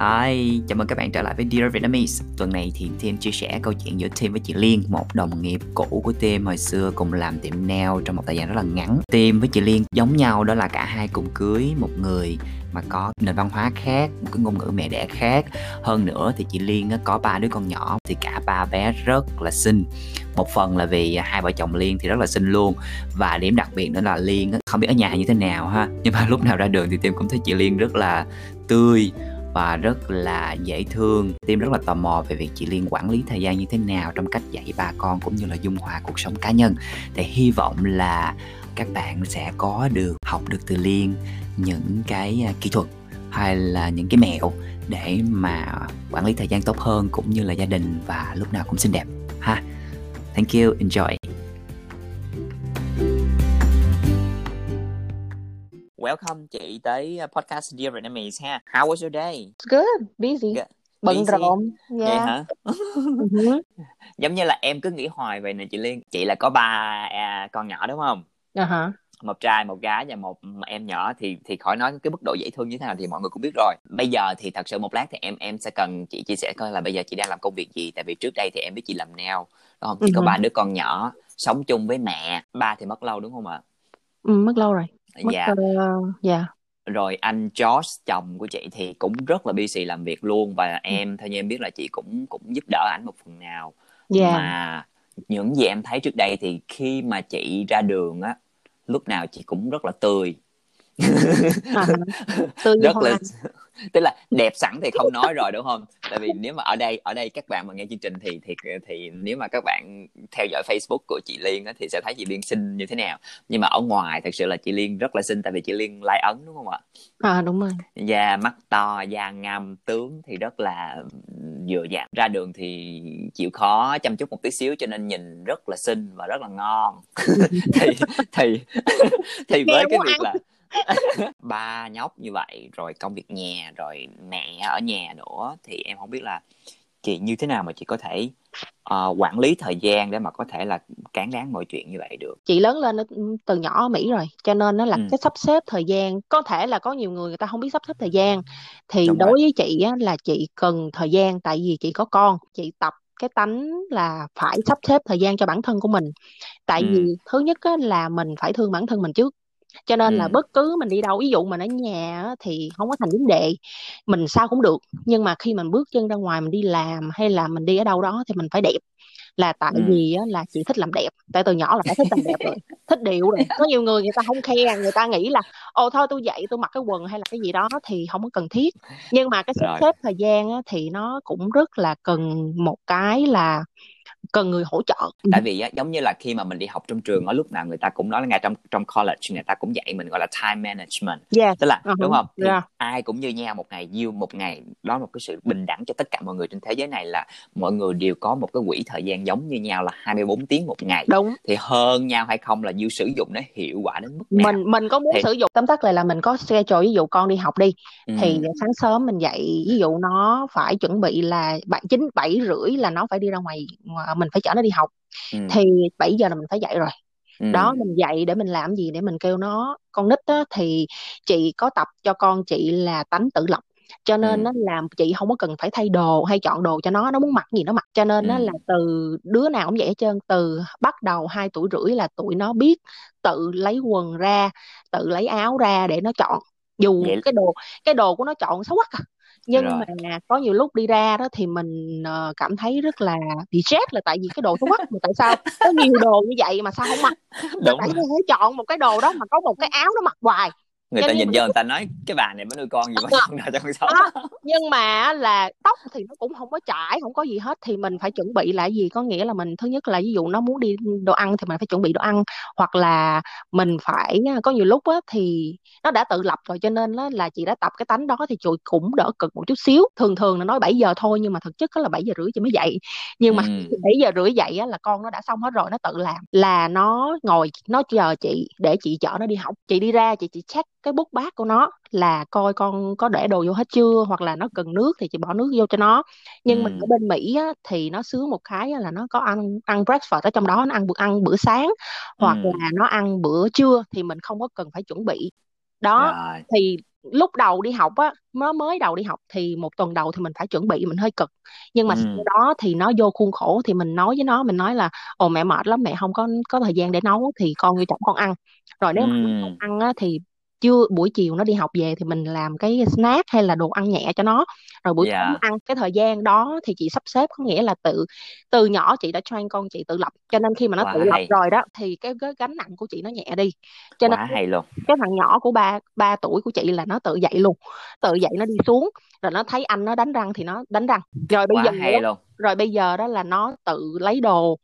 Hi, chào mừng các bạn trở lại với Dear Vietnamese. Tuần này thì Tim chia sẻ câu chuyện giữa Tim với chị Liên, một đồng nghiệp cũ của Tim hồi xưa cùng làm tiệm nail trong một thời gian rất là ngắn. Tim với chị Liên giống nhau đó là cả hai cùng cưới một người mà có nền văn hóa khác, một cái ngôn ngữ mẹ đẻ khác. Hơn nữa thì chị Liên có ba đứa con nhỏ thì cả ba bé rất là xinh. Một phần là vì hai vợ chồng Liên thì rất là xinh luôn và điểm đặc biệt nữa là Liên không biết ở nhà như thế nào ha. Nhưng mà lúc nào ra đường thì Tim cũng thấy chị Liên rất là tươi và rất là dễ thương. Tim rất là tò mò về việc chị liên quản lý thời gian như thế nào trong cách dạy ba con cũng như là dung hòa cuộc sống cá nhân. Thì hy vọng là các bạn sẽ có được học được từ liên những cái à, kỹ thuật hay là những cái mẹo để mà quản lý thời gian tốt hơn cũng như là gia đình và lúc nào cũng xinh đẹp. Ha, thank you, enjoy. Welcome chị tới uh, podcast Dear Vietnamese ha. How was your day? It's good, busy. Good. Bận rộn. Vậy Yeah. hả? Mhm. Giống như là em cứ nghĩ hoài về nè chị Liên. Chị là có ba à, con nhỏ đúng không? Uh-huh. Một trai, một gái và một em nhỏ thì thì khỏi nói cái mức độ dễ thương như thế nào thì mọi người cũng biết rồi. Bây giờ thì thật sự một lát thì em em sẽ cần chị chia sẻ coi là bây giờ chị đang làm công việc gì tại vì trước đây thì em biết chị làm nail đúng không? Chị có Ừ. ba đứa con nhỏ sống chung với mẹ. Ba thì mất lâu đúng không ạ? Ừ, mất lâu rồi. Dạ. dạ. rồi anh George chồng của chị thì cũng rất là busy làm việc luôn và em theo như em biết là chị cũng cũng giúp đỡ ảnh một phần nào Dạ. mà những gì em thấy trước đây thì khi mà chị ra đường á lúc nào chị cũng rất là tươi À, tươi rất là hoa. Tức là đẹp sẵn thì không nói rồi đúng không? Tại vì nếu mà ở đây ở đây các bạn mà nghe chương trình thì thì thì nếu mà các bạn theo dõi Facebook của chị Liên á, thì sẽ thấy chị Liên xinh như thế nào. Nhưng mà ở ngoài thật sự là chị Liên rất là xinh tại vì chị Liên lai ấn đúng không ạ? À đúng rồi. da mắt to da ngăm tướng thì rất là vừa dặn ra đường thì chịu khó chăm chút một tí xíu cho nên nhìn rất là xinh và rất là ngon. Thì thì thì với cái việc là ba nhóc như vậy rồi công việc nhà rồi mẹ ở nhà nữa thì em không biết là chị như thế nào mà chị có thể ờ, quản lý thời gian để mà có thể là cán đáng mọi chuyện như vậy được Chị lớn lên từ nhỏ ở Mỹ rồi, cho nên nó là ừ, cái sắp xếp thời gian. Có thể là có nhiều người người ta không biết sắp xếp thời gian. Thì đúng đối rồi với chị á, là chị cần thời gian tại vì chị có con. Chị tập cái tánh là phải sắp xếp thời gian cho bản thân của mình. Tại ừ, vì thứ nhất á, là mình phải thương bản thân mình trước. Cho nên là ừ, bất cứ mình đi đâu ví dụ mình ở nhà á, thì không có thành vấn đề mình sao cũng được. Nhưng mà khi mình bước chân ra ngoài mình đi làm hay là mình đi ở đâu đó thì mình phải đẹp. Là tại ừ. vì á, là chị thích làm đẹp tại từ nhỏ là đã thích làm đẹp rồi thích điệu rồi. Có nhiều người người ta không khe người ta nghĩ là ồ thôi tôi dậy tôi mặc cái quần hay là cái gì đó thì không có cần thiết. Nhưng mà cái sắp xếp thời gian á, thì nó cũng rất là cần một cái là cần người hỗ trợ. Tại vì á, giống như là khi mà mình đi học trong trường ở lúc nào người ta cũng nói là ngay trong trong college người ta cũng dạy mình gọi là time management. Yes tức là uh-huh. đúng không? Thì yeah. ai cũng như nhau một ngày như một ngày đó là một cái sự bình đẳng cho tất cả mọi người trên thế giới này là mọi người đều có một cái quỹ thời gian giống như nhau là 24 tiếng một ngày. Đúng. Thì hơn nhau hay không là như sử dụng nó hiệu quả đến mức nào. Mình mình có muốn thì sử dụng. Tóm tắt lại là mình có schedule ví dụ con đi học đi thì ừ, sáng sớm mình dậy ví dụ nó phải chuẩn bị là bảy chín bảy rưỡi là nó phải đi ra ngoài mình phải chở nó đi học. Ừ, thì 7 giờ là mình phải dậy rồi. Ừ, đó mình dậy để mình làm gì để mình kêu nó con nít á, thì chị có tập cho con chị là tánh tự lập. Cho nên ừ, nó làm chị không có cần phải thay đồ hay chọn đồ cho nó nó muốn mặc gì nó mặc. Cho nên nó ừ. là từ đứa nào cũng vậy hết trơn từ bắt đầu hai tuổi rưỡi là tụi nó biết tự lấy quần ra tự lấy áo ra để nó chọn. Dù vậy cái đồ cái đồ của nó chọn xấu quắc à nhưng rồi. mà có nhiều lúc đi ra đó thì mình ờ, cảm thấy rất là bị stress là tại vì cái đồ xấu quắc mà tại sao có nhiều đồ như vậy mà sao không mặc? Đúng tại sao chọn một cái đồ đó mà có một cái áo nó mặc hoài người cho ta nhìn vô người ta nói cái bà này mới nuôi con gì mà chọn nào cho con đó. nhưng mà là tóc thì nó cũng không có chải không có gì hết thì mình phải chuẩn bị là gì? Có nghĩa là mình thứ nhất là ví dụ nó muốn đi đồ ăn thì mình phải chuẩn bị đồ ăn hoặc là mình phải có nhiều lúc á thì nó đã tự lập rồi cho nên là, là chị đã tập cái tánh đó thì chị cũng đỡ cực một chút xíu. Thường thường là nói 7 giờ thôi nhưng mà thực chất là 7 giờ rưỡi chị mới dậy. Nhưng mà ừ, 7 giờ rưỡi dậy á, là con nó đã xong hết rồi nó tự làm. Là nó ngồi nó chờ chị để chị chở nó đi học. Chị đi ra chị chị check cái bút bát của nó là coi con có để đồ vô hết chưa hoặc là nó cần nước thì chị bỏ nước vô cho nó. Nhưng mà ừ, ở bên Mỹ á, thì nó sướng một cái là nó có ăn ăn breakfast ở trong đó nó ăn bữa ăn bữa sáng hoặc ừ, là nó ăn bữa trưa thì mình không có cần phải chuẩn bị. Đó rồi. thì lúc đầu đi học á mới mới đầu đi học thì một tuần đầu thì mình phải chuẩn bị mình hơi cực. Nhưng mà ừ. sau đó thì nó vô khuôn khổ thì mình nói với nó mình nói là ồ mẹ mệt lắm mẹ không có có thời gian để nấu thì con vô chồng con ăn. Rồi nếu mà không ừ. ăn á thì chưa buổi chiều nó đi học về thì mình làm cái snack hay là đồ ăn nhẹ cho nó. Rồi buổi nó dạ. ăn cái thời gian đó thì chị sắp xếp có nghĩa là tự từ nhỏ chị đã train con chị tự lập. Cho nên khi mà nó tự quá lập hay. rồi đó thì cái, cái gánh nặng của chị nó nhẹ đi. Cho nên quá hay luôn. cái thằng nhỏ của ba ba tuổi của chị là nó tự dậy luôn tự dậy nó đi xuống rồi nó thấy anh nó đánh răng thì nó đánh răng. Rồi bây giờ quá hay đó, luôn. rồi bây giờ đó là nó tự lấy đồ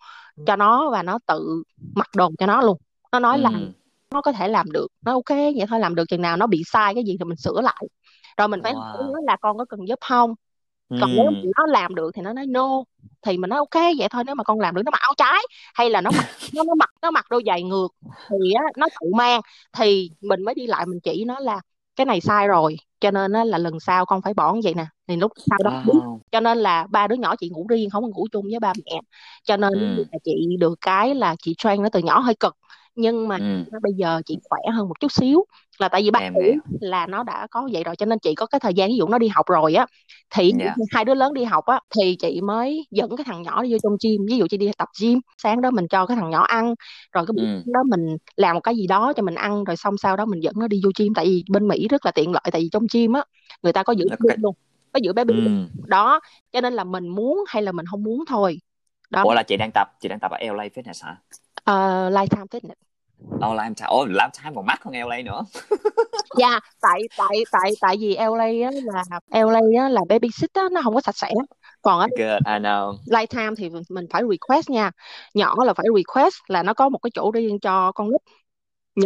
cho nó và nó tự mặc đồ cho nó luôn. Nó nói là ừ nó có thể làm được nó ok vậy thôi làm được chừng nào nó bị sai cái gì thì mình sửa lại. Rồi mình phải hỏi wow. nó là con có cần giúp không? Còn nếu ừ. nó làm được thì nó nói no thì mình nói ok vậy thôi nếu mà con làm được nó mặc áo trái hay là nó mặc nó nó mặc nó mặc đôi giày ngược thì á, nó tự mang. Thì mình mới đi lại mình chỉ nó là cái này sai rồi cho nên á, là lần sau con phải bỏ như vậy nè. Thì lúc sau đó wow. Cho nên là ba đứa nhỏ chị ngủ riêng không có ngủ chung với ba mẹ. Cho nên ừ. là chị được cái là chị train nó từ nhỏ hơi cực nhưng mà ừ. bây giờ chị khỏe hơn một chút xíu là tại vì ba em hiểu. là nó đã có vậy rồi cho nên chị có cái thời gian ví dụ nó đi học rồi á thì dạ. hai đứa lớn đi học á thì chị mới dẫn cái thằng nhỏ đi vô trong gym. Ví dụ chị đi tập gym sáng đó mình cho cái thằng nhỏ ăn rồi cái buổi ừ. đó mình làm một cái gì đó cho mình ăn rồi xong sau đó mình dẫn nó đi vô gym. Tại vì bên Mỹ rất là tiện lợi tại vì trong gym á người ta có giữ cái luôn có giữ luôn ừ. Đó cho nên là mình muốn hay là mình không muốn thôi. Đó. Ủa là chị đang tập chị đang tập ở LA Fitness hả? Uh, Lifetime Fitness Oh, Lifetime, ồ, Lifetime còn mắc hơn LA nữa. Dạ, tại tại tại tại vì LA á là LA á là baby sit á nó không có sạch sẽ. Còn ở Good, I know. Lifetime thì mình mình phải request nha. Nhỏ là phải request là nó có một cái chỗ riêng cho con nít.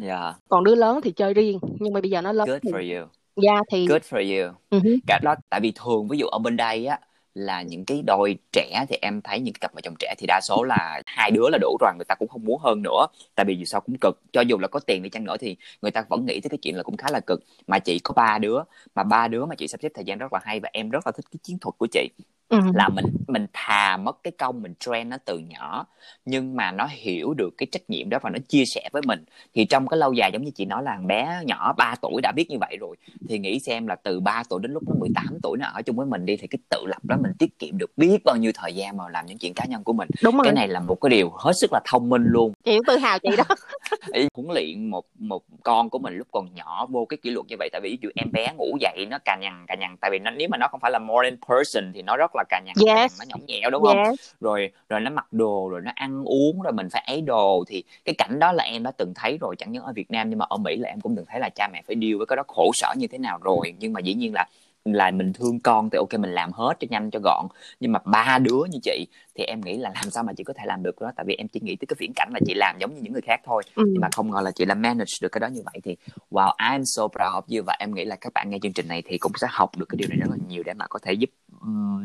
Yeah, Còn đứa lớn thì chơi riêng. Nhưng mà bây giờ nó lớn good thì for you. dạ thì Good for you. hứ, Cả đó, tại vì thường ví dụ ở bên đây á, là những cái đôi trẻ thì em thấy những cái cặp vợ chồng trẻ thì đa số là hai đứa là đủ rồi, người ta cũng không muốn hơn nữa. Tại vì dù sao cũng cực, cho dù là có tiền đi chăng nữa thì người ta vẫn nghĩ tới cái chuyện là cũng khá là cực. Mà chị có ba đứa, mà ba đứa mà chị sắp xếp thời gian rất là hay và em rất là thích cái chiến thuật của chị ừ là mình mình thà mất cái công mình train nó từ nhỏ nhưng mà nó hiểu được cái trách nhiệm đó và nó chia sẻ với mình thì trong cái lâu dài giống như chị nói là bé nhỏ 3 tuổi đã biết như vậy rồi thì nghĩ xem là từ 3 tuổi đến lúc nó 18 tuổi nó ở chung với mình đi thì cái tự lập đó mình tiết kiệm được biết bao nhiêu thời gian mà làm những chuyện cá nhân của mình đúng rồi. cái này là một cái điều hết sức là thông minh luôn Chị cũng tự hào chị đó. huấn luyện một một con của mình lúc còn nhỏ vô cái kỷ luật như vậy tại vì ví dụ em bé ngủ dậy nó cà nhằn cà nhằn tại vì nó nếu mà nó không phải là morning person thì nó rất là cà nhằn, Yes. nó nhõng nhẽo đúng không Yes. rồi rồi nó mặc đồ rồi nó ăn uống rồi mình phải ấy đồ thì cái cảnh đó là em đã từng thấy rồi chẳng những ở Việt Nam nhưng mà ở Mỹ là em cũng từng thấy là cha mẹ phải deal với cái đó khổ sở như thế nào rồi nhưng mà dĩ nhiên là là mình thương con thì ok mình làm hết cho nhanh cho gọn. Nhưng mà ba đứa như chị thì em nghĩ là làm sao mà chị có thể làm được đó? Tại vì em chỉ nghĩ tới cái viễn cảnh là chị làm giống như những người khác thôi. Ừ. nhưng mà không ngờ là chị là manage được cái đó như vậy thì wow I'm so proud of you. Và em nghĩ là các bạn nghe chương trình này thì cũng sẽ học được cái điều này rất là nhiều để mà có thể giúp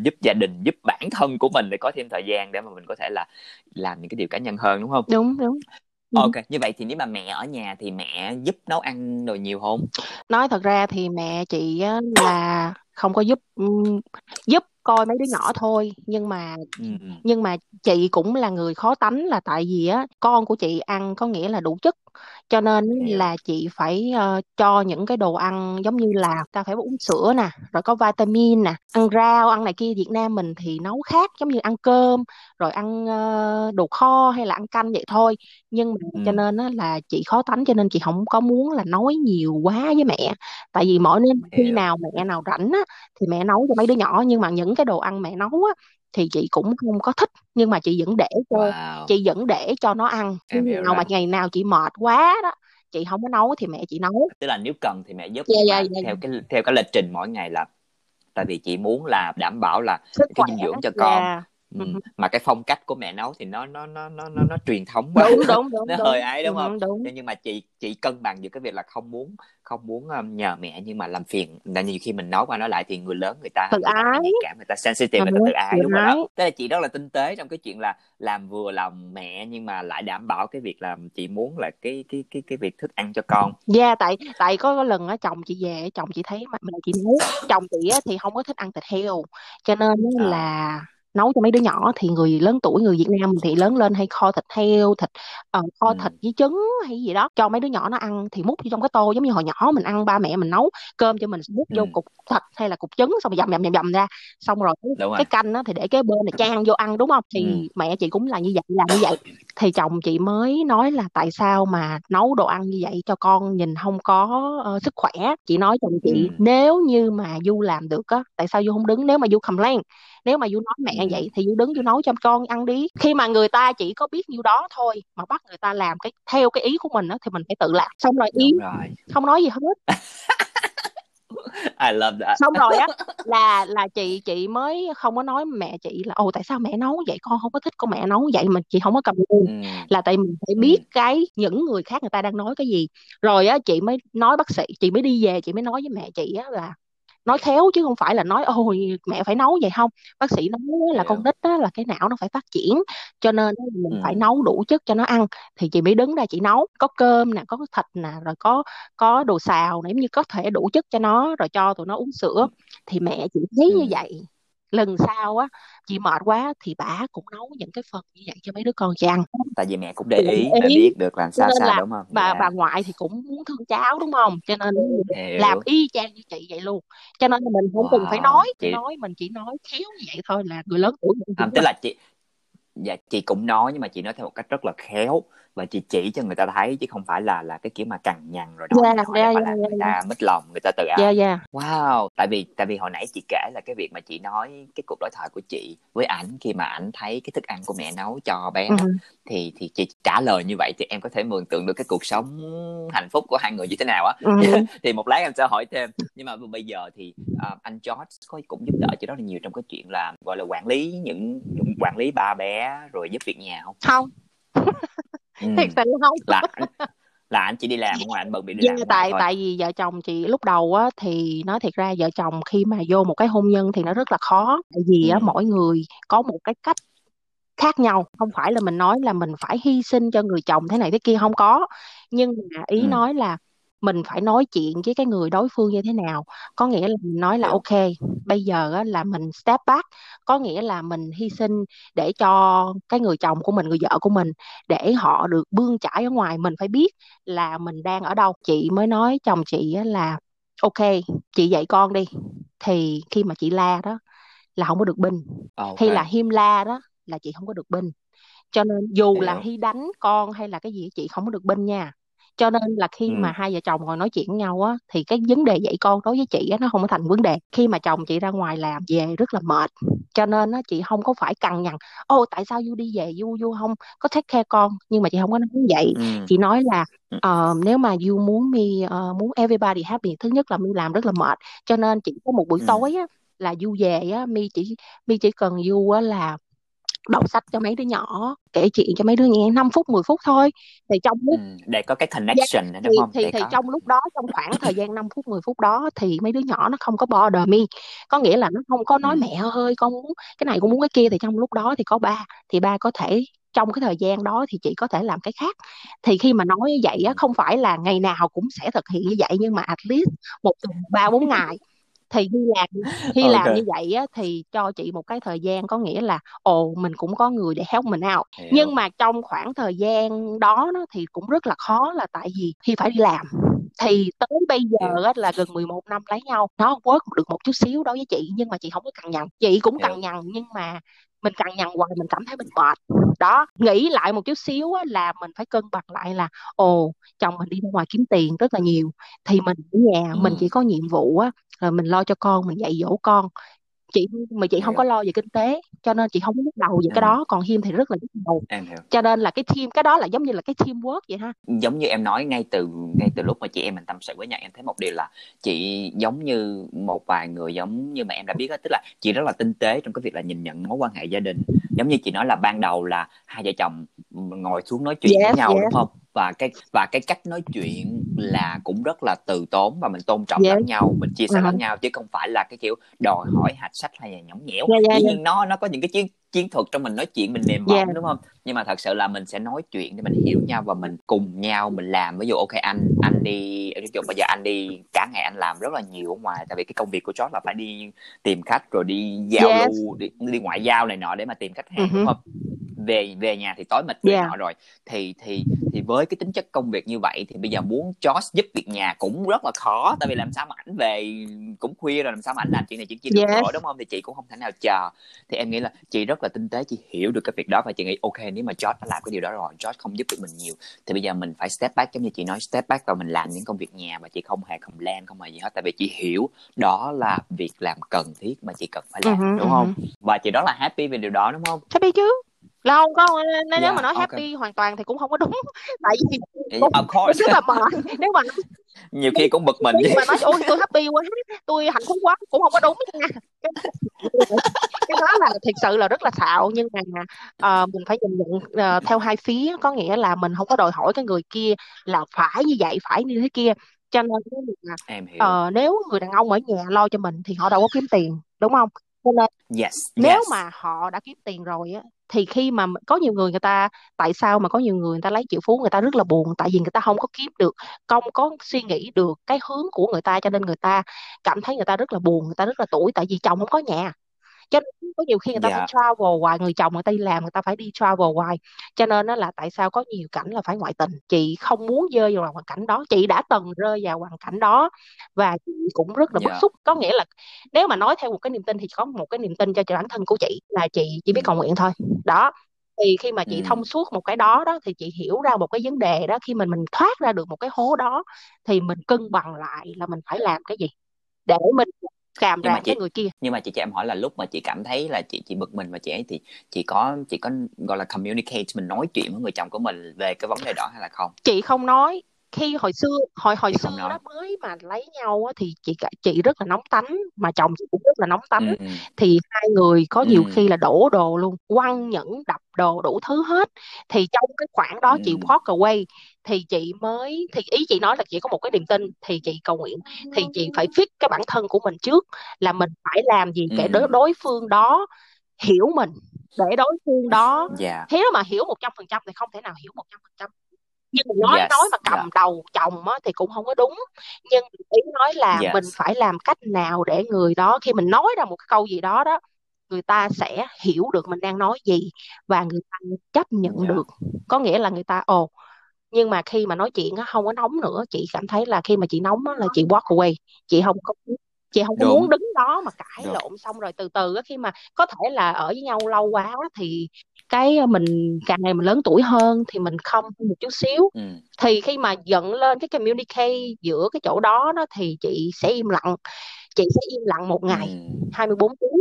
giúp gia đình giúp bản thân của mình để có thêm thời gian để mà mình có thể là làm những cái điều cá nhân hơn đúng không? Đúng đúng. Ừ. ok như vậy thì nếu mà mẹ ở nhà thì mẹ giúp nấu ăn đồ nhiều không Nói thật ra thì mẹ chị á là không có giúp giúp coi mấy đứa nhỏ thôi nhưng mà ừ. nhưng mà chị cũng là người khó tánh là tại vì á con của chị ăn có nghĩa là đủ chất cho nên là chị phải ờ, cho những cái đồ ăn giống như là ta phải uống sữa nè rồi có vitamin nè ăn rau ăn này kia. Việt Nam mình thì nấu khác giống như ăn cơm rồi ăn ờ, đồ kho hay là ăn canh vậy thôi. Nhưng mà Ừ. cho nên á, là chị khó tánh cho nên chị không có muốn là nói nhiều quá với mẹ. Tại vì mỗi nên khi nào mẹ nào rảnh á thì mẹ nấu cho mấy đứa nhỏ nhưng mà những cái đồ ăn mẹ nấu á thì chị cũng không có thích nhưng mà chị vẫn để cho wow chị vẫn để cho nó ăn Em hiểu nào mà rồi. ngày nào chị mệt quá đó chị không có nấu thì mẹ chị nấu tức là nếu cần thì mẹ giúp dạ, mà dạ. theo cái theo cái lịch trình mỗi ngày là tại vì chị muốn là đảm bảo là sức cái dinh dưỡng cho con dạ. Ừ. Ừ. mà cái phong cách của mẹ nấu thì nó nó nó nó nó, nó truyền thống quá. Đúng đúng đúng nó đúng. hơi ấy đúng Ừ, không? đúng. Nhưng mà chị chị cân bằng giữa cái việc là không muốn không muốn um, nhờ mẹ nhưng mà làm phiền. Là nhiều khi mình nói qua nói lại thì người lớn người ta Tự ái. cảm người ta sensitive người ta tự ái đúng rồi đó. tức là chị rất là tinh tế trong cái chuyện là làm vừa lòng mẹ nhưng mà lại đảm bảo cái việc là chị muốn là cái cái cái cái việc thức ăn cho con. Dạ tại tại có, có lần á chồng chị về chồng chị thấy mà mẹ chị nấu chồng chị á thì không có thích ăn thịt heo. Cho nên À. là nấu cho mấy đứa nhỏ thì người lớn tuổi người Việt Nam thì lớn lên hay kho thịt heo thịt uh, kho ừ. thịt với trứng hay gì đó cho mấy đứa nhỏ nó ăn thì múc vô trong cái tô giống như hồi nhỏ mình ăn ba mẹ mình nấu cơm cho mình múc vô ừ. cục thịt hay là cục trứng xong rồi dầm dầm dầm dầm ra xong rồi cái, Đúng rồi. cái canh đó thì để cái bên này chan vô ăn đúng không thì Ừ. mẹ chị cũng là như vậy làm như vậy thì chồng chị mới nói là tại sao mà nấu đồ ăn như vậy cho con nhìn không có ờ, sức khỏe chị nói chồng chị Ừ. nếu như mà du làm được á tại sao du không đứng nếu mà du complain nếu mà du nói mẹ Ừ. vậy thì du đứng du nấu cho con ăn đi khi mà người ta chỉ có biết nhiêu đó thôi mà bắt người ta làm cái theo cái ý của mình á thì mình phải tự làm xong rồi rồi. không nói gì hết I love that. xong rồi á là là chị chị mới không có nói mẹ chị là ồ tại sao mẹ nấu vậy con không có thích con mẹ nấu vậy mà chị không có cầm lên Ừ. là tại mình phải Ừ. biết cái những người khác người ta đang nói cái gì rồi á chị mới nói bác sĩ chị mới đi về chị mới nói với mẹ chị á là nói khéo chứ không phải là nói ôi mẹ phải nấu vậy không? Bác sĩ nói là con nít á là cái não nó phải phát triển cho nên mình Ừ. phải nấu đủ chất cho nó ăn thì chị mới đứng ra chị nấu. Có cơm nè có thịt nè rồi có có đồ xào nè giống như có thể đủ chất cho nó rồi cho tụi nó uống sữa. Thì mẹ chị thấy như Ừ. vậy lần sau á chị mệt quá thì bả cũng nấu những cái phần như vậy cho mấy đứa con chị ăn Tại vì mẹ cũng để ý, để biết được làm sao sao là đúng không? bà bà Dạ. ngoại thì cũng muốn thương cháu đúng không cho nên Hiểu. làm y chang như chị vậy luôn cho nên mình không cần phải Wow. nói Chị nói mình chỉ nói khéo như vậy thôi là người lớn tuổi mình à, tức là chị dạ chị cũng nói nhưng mà chị nói theo một cách rất là khéo và chị chỉ cho người ta thấy chứ không phải là là cái kiểu mà cằn nhằn rồi nói yeah yeah yeah làm yeah người ta mất lòng người ta tự yeah ái yeah. Wow tại vì tại vì hồi nãy chị kể là cái việc mà chị nói cái cuộc đối thoại của chị với ảnh khi mà ảnh thấy cái thức ăn của mẹ nấu cho bé đó thì thì chị trả lời như vậy thì em có thể mường tượng được cái cuộc sống hạnh phúc của hai người như thế nào á. Ừ. thì một lát em sẽ hỏi thêm. Nhưng mà bây giờ thì à, anh George có cũng giúp đỡ chị rất là nhiều trong cái chuyện là gọi là quản lý những quản lý ba bé rồi giúp việc nhà không? Không ừ. thiệt sự không là anh là anh chỉ đi làm ở ngoài anh bận bị đi làm tại thôi tại vì vợ chồng chị lúc đầu á thì nói thiệt ra vợ chồng khi mà vô một cái hôn nhân thì nó rất là khó tại vì ừ. á mỗi người có một cái cách khác nhau không phải là mình nói là mình phải hy sinh cho người chồng thế này thế kia không có nhưng mà ý Ừ. nói là mình phải nói chuyện với cái người đối phương như thế nào. Có nghĩa là mình nói là Hiểu. ok bây giờ á, là mình step back. Có nghĩa là mình hy sinh để cho cái người chồng của mình người vợ của mình để họ được bươn chải ở ngoài. Mình phải biết là mình đang ở đâu. Chị mới nói chồng chị á, là ok chị dạy con đi. Thì khi mà chị la đó là không có được binh. Ok. hay là Him la đó là chị không có được binh. Cho nên dù là hiểu. Hy đánh con hay là cái gì chị không có được binh nha cho nên là khi ừ. mà hai vợ chồng ngồi nói chuyện với nhau á thì cái vấn đề dạy con đối với chị á nó không có thành vấn đề. Khi mà chồng chị ra ngoài làm về rất là mệt. Cho nên á chị không có phải cằn nhằn ô tại sao du đi về du du không? Có take care con. Nhưng mà chị không có nói vậy. Ừ. chị nói là ờ, nếu mà du muốn mi ờ, muốn everybody happy thứ nhất là mi làm rất là mệt. Cho nên chỉ có một buổi Ừ. tối á là du về á mi chỉ mi chỉ cần du á là đọc sách cho mấy đứa nhỏ kể chuyện cho mấy đứa nghe 5 phút 10 phút thôi thì trong lúc Ừ. để có cái Yeah, connection thì đúng không thì để thì có trong lúc đó trong khoảng thời gian 5 phút 10 phút đó thì mấy đứa nhỏ nó không có bother me có nghĩa là nó không có nói ừ. mẹ ơi con muốn cái này con muốn cái kia thì trong lúc đó thì có ba thì ba có thể trong cái thời gian đó thì chị có thể làm cái khác thì khi mà nói như vậy á không phải là ngày nào cũng sẽ thực hiện như vậy nhưng mà at least một tuần ba bốn ngày thì khi làm khi ok làm như vậy á, thì cho chị một cái thời gian có nghĩa là ồ mình cũng có người để help mình out. Hiểu. Nhưng mà trong khoảng thời gian đó, đó thì cũng rất là khó là tại vì khi phải đi làm. Thì tới bây giờ á, là gần 11 năm lấy nhau nó work được một chút xíu đối với chị nhưng mà chị không có cằn nhằn chị cũng cằn nhằn nhưng mà mình cằn nhằn hoài mình cảm thấy mình mệt đó nghĩ lại một chút xíu á, là mình phải cân bằng lại là ồ chồng mình đi ra ngoài kiếm tiền rất là nhiều thì mình ở nhà mình ừ. chỉ có nhiệm vụ á là mình lo cho con mình dạy dỗ con chị mà chị không có hiểu lo về kinh tế cho nên chị không có nhức đầu về cái ừ. đó còn Hiêm thì rất là nhức đầu. Em hiểu. Cho nên là cái team cái đó là giống như là cái teamwork vậy ha. Giống như em nói ngay từ ngay từ lúc mà chị em mình tâm sự với nhau em thấy một điều là chị giống như một vài người giống như mà em đã biết đó tức là chị rất là tinh tế trong cái việc là nhìn nhận mối quan hệ gia đình. Giống như chị nói là ban đầu là hai vợ chồng ngồi xuống nói chuyện với yes nhau yes. đúng không và cái và cái cách nói chuyện là cũng rất là từ tốn và mình tôn trọng Yes. lẫn nhau mình chia sẻ Uh-huh. lẫn nhau chứ không phải là cái kiểu đòi hỏi hạch sách hay là nhõng nhẽo Yeah, yeah, dĩ yeah. nhiên nó nó có những cái chiến chiến thuật trong mình nói chuyện mình mềm mỏng Yeah. đúng không nhưng mà thật sự là mình sẽ nói chuyện để mình hiểu nhau và mình cùng nhau mình làm ví dụ ok anh anh đi ví dụ bây giờ anh đi cả ngày anh làm rất là nhiều ở ngoài tại vì cái công việc của George là phải đi tìm khách rồi đi giao Yes. lưu đi, đi ngoại giao này nọ để mà tìm khách hàng Mhm. đúng không về về nhà thì tối mệt về Yeah. nọ rồi. Thì thì thì với cái tính chất công việc như vậy thì bây giờ muốn George giúp việc nhà cũng rất là khó tại vì làm sao mà ảnh về cũng khuya rồi làm sao mà ảnh làm chuyện này chuyện kia được Yes. nổi đúng không? Thì chị cũng không thể nào chờ. Thì em nghĩ là chị rất là tinh tế chị hiểu được cái việc đó và chị nghĩ ok nếu mà George đã làm cái điều đó rồi George không giúp được mình nhiều thì bây giờ mình phải step back giống như chị nói step back và mình làm những công việc nhà và chị không hề complain không hề gì hết tại vì chị hiểu đó là việc làm cần thiết mà chị cần phải làm Mhm, đúng không? và chị rất là happy về điều đó đúng không? Happy chứ là không có nếu Yeah, mà nói ok. happy hoàn toàn thì cũng không có đúng. Tại vì of cũng course. Rất là mệt. Nếu mà nhiều khi cũng bực mình nếu mà nói ôi tôi happy quá tôi hạnh phúc quá cũng không có đúng nha. Cái, đó là thực sự là rất là xạo. Nhưng mà ờ, mình phải nhìn nhận ờ, theo hai phía. Có nghĩa là mình không có đòi hỏi cái người kia là phải như vậy phải như thế kia. Cho nên là em hiểu. ờ, nếu người đàn ông ở nhà lo cho mình thì họ đâu có kiếm tiền đúng không? Cho nên yes nếu yes. mà họ đã kiếm tiền rồi á thì khi mà có nhiều người người ta, tại sao mà có nhiều người người ta lấy triệu phú người ta rất là buồn? Tại vì người ta không có kiếm được, không có suy nghĩ được cái hướng của người ta, cho nên người ta cảm thấy người ta rất là buồn, người ta rất là tủi tại vì chồng không có nhà cho nên có nhiều khi người ta phải Dạ. travel hoài người chồng người ta đi làm người ta phải đi travel hoài cho nên đó là tại sao có nhiều cảnh là phải ngoại tình chị không muốn rơi vào hoàn cảnh đó chị đã từng rơi vào hoàn cảnh đó và chị cũng rất là bức Dạ. xúc có nghĩa là nếu mà nói theo một cái niềm tin thì có một cái niềm tin cho bản thân của chị là chị chỉ biết cầu nguyện thôi đó thì khi mà chị Ừ. thông suốt một cái đó đó thì chị hiểu ra một cái vấn đề đó khi mình mình thoát ra được một cái hố đó thì mình cân bằng lại là mình phải làm cái gì để mình mà ra chị- người kia. nhưng mà chị cho em hỏi là lúc mà chị cảm thấy là chị chị bực mình và chị ấy thì chị có chị có gọi là communicate mình nói chuyện với người chồng của mình về cái vấn đề đó hay là không? Chị không nói khi hồi xưa hồi hồi Chị xưa đó mới mà lấy nhau á, thì chị chị rất là nóng tánh mà chồng chị cũng rất là nóng tánh ừ. thì hai người có nhiều Ừ. khi là đổ đồ luôn quăng nhẫn đập đồ đủ thứ hết thì trong cái khoảng đó chị Ừ. walk away thì chị mới thì ý chị nói là chị có một cái niềm tin thì chị cầu nguyện thì chị phải fix cái bản thân của mình trước là mình phải làm gì để Ừ. đối đối phương đó hiểu mình để đối phương đó dạ nếu mà hiểu một trăm phần trăm thì không thể nào hiểu một trăm phần trăm nhưng mà nói Yes, nói mà cầm dạ. đầu chồng á, thì cũng không có đúng nhưng ý nói là Yes. mình phải làm cách nào để người đó khi mình nói ra một cái câu gì đó đó người ta sẽ hiểu được mình đang nói gì và người ta chấp nhận Dạ. được có nghĩa là người ta ồ nhưng mà khi mà nói chuyện á không có nóng nữa chị cảm thấy là khi mà chị nóng á là chị walk away chị không có chị không có Đúng. muốn đứng đó mà cãi Đúng. lộn xong rồi từ từ á khi mà có thể là ở với nhau lâu quá thì cái mình càng ngày mình lớn tuổi hơn thì mình không một chút xíu ừ. thì khi mà giận lên cái communicate giữa cái chỗ đó đó thì chị sẽ im lặng chị sẽ im lặng một ngày Ừ. 24 tiếng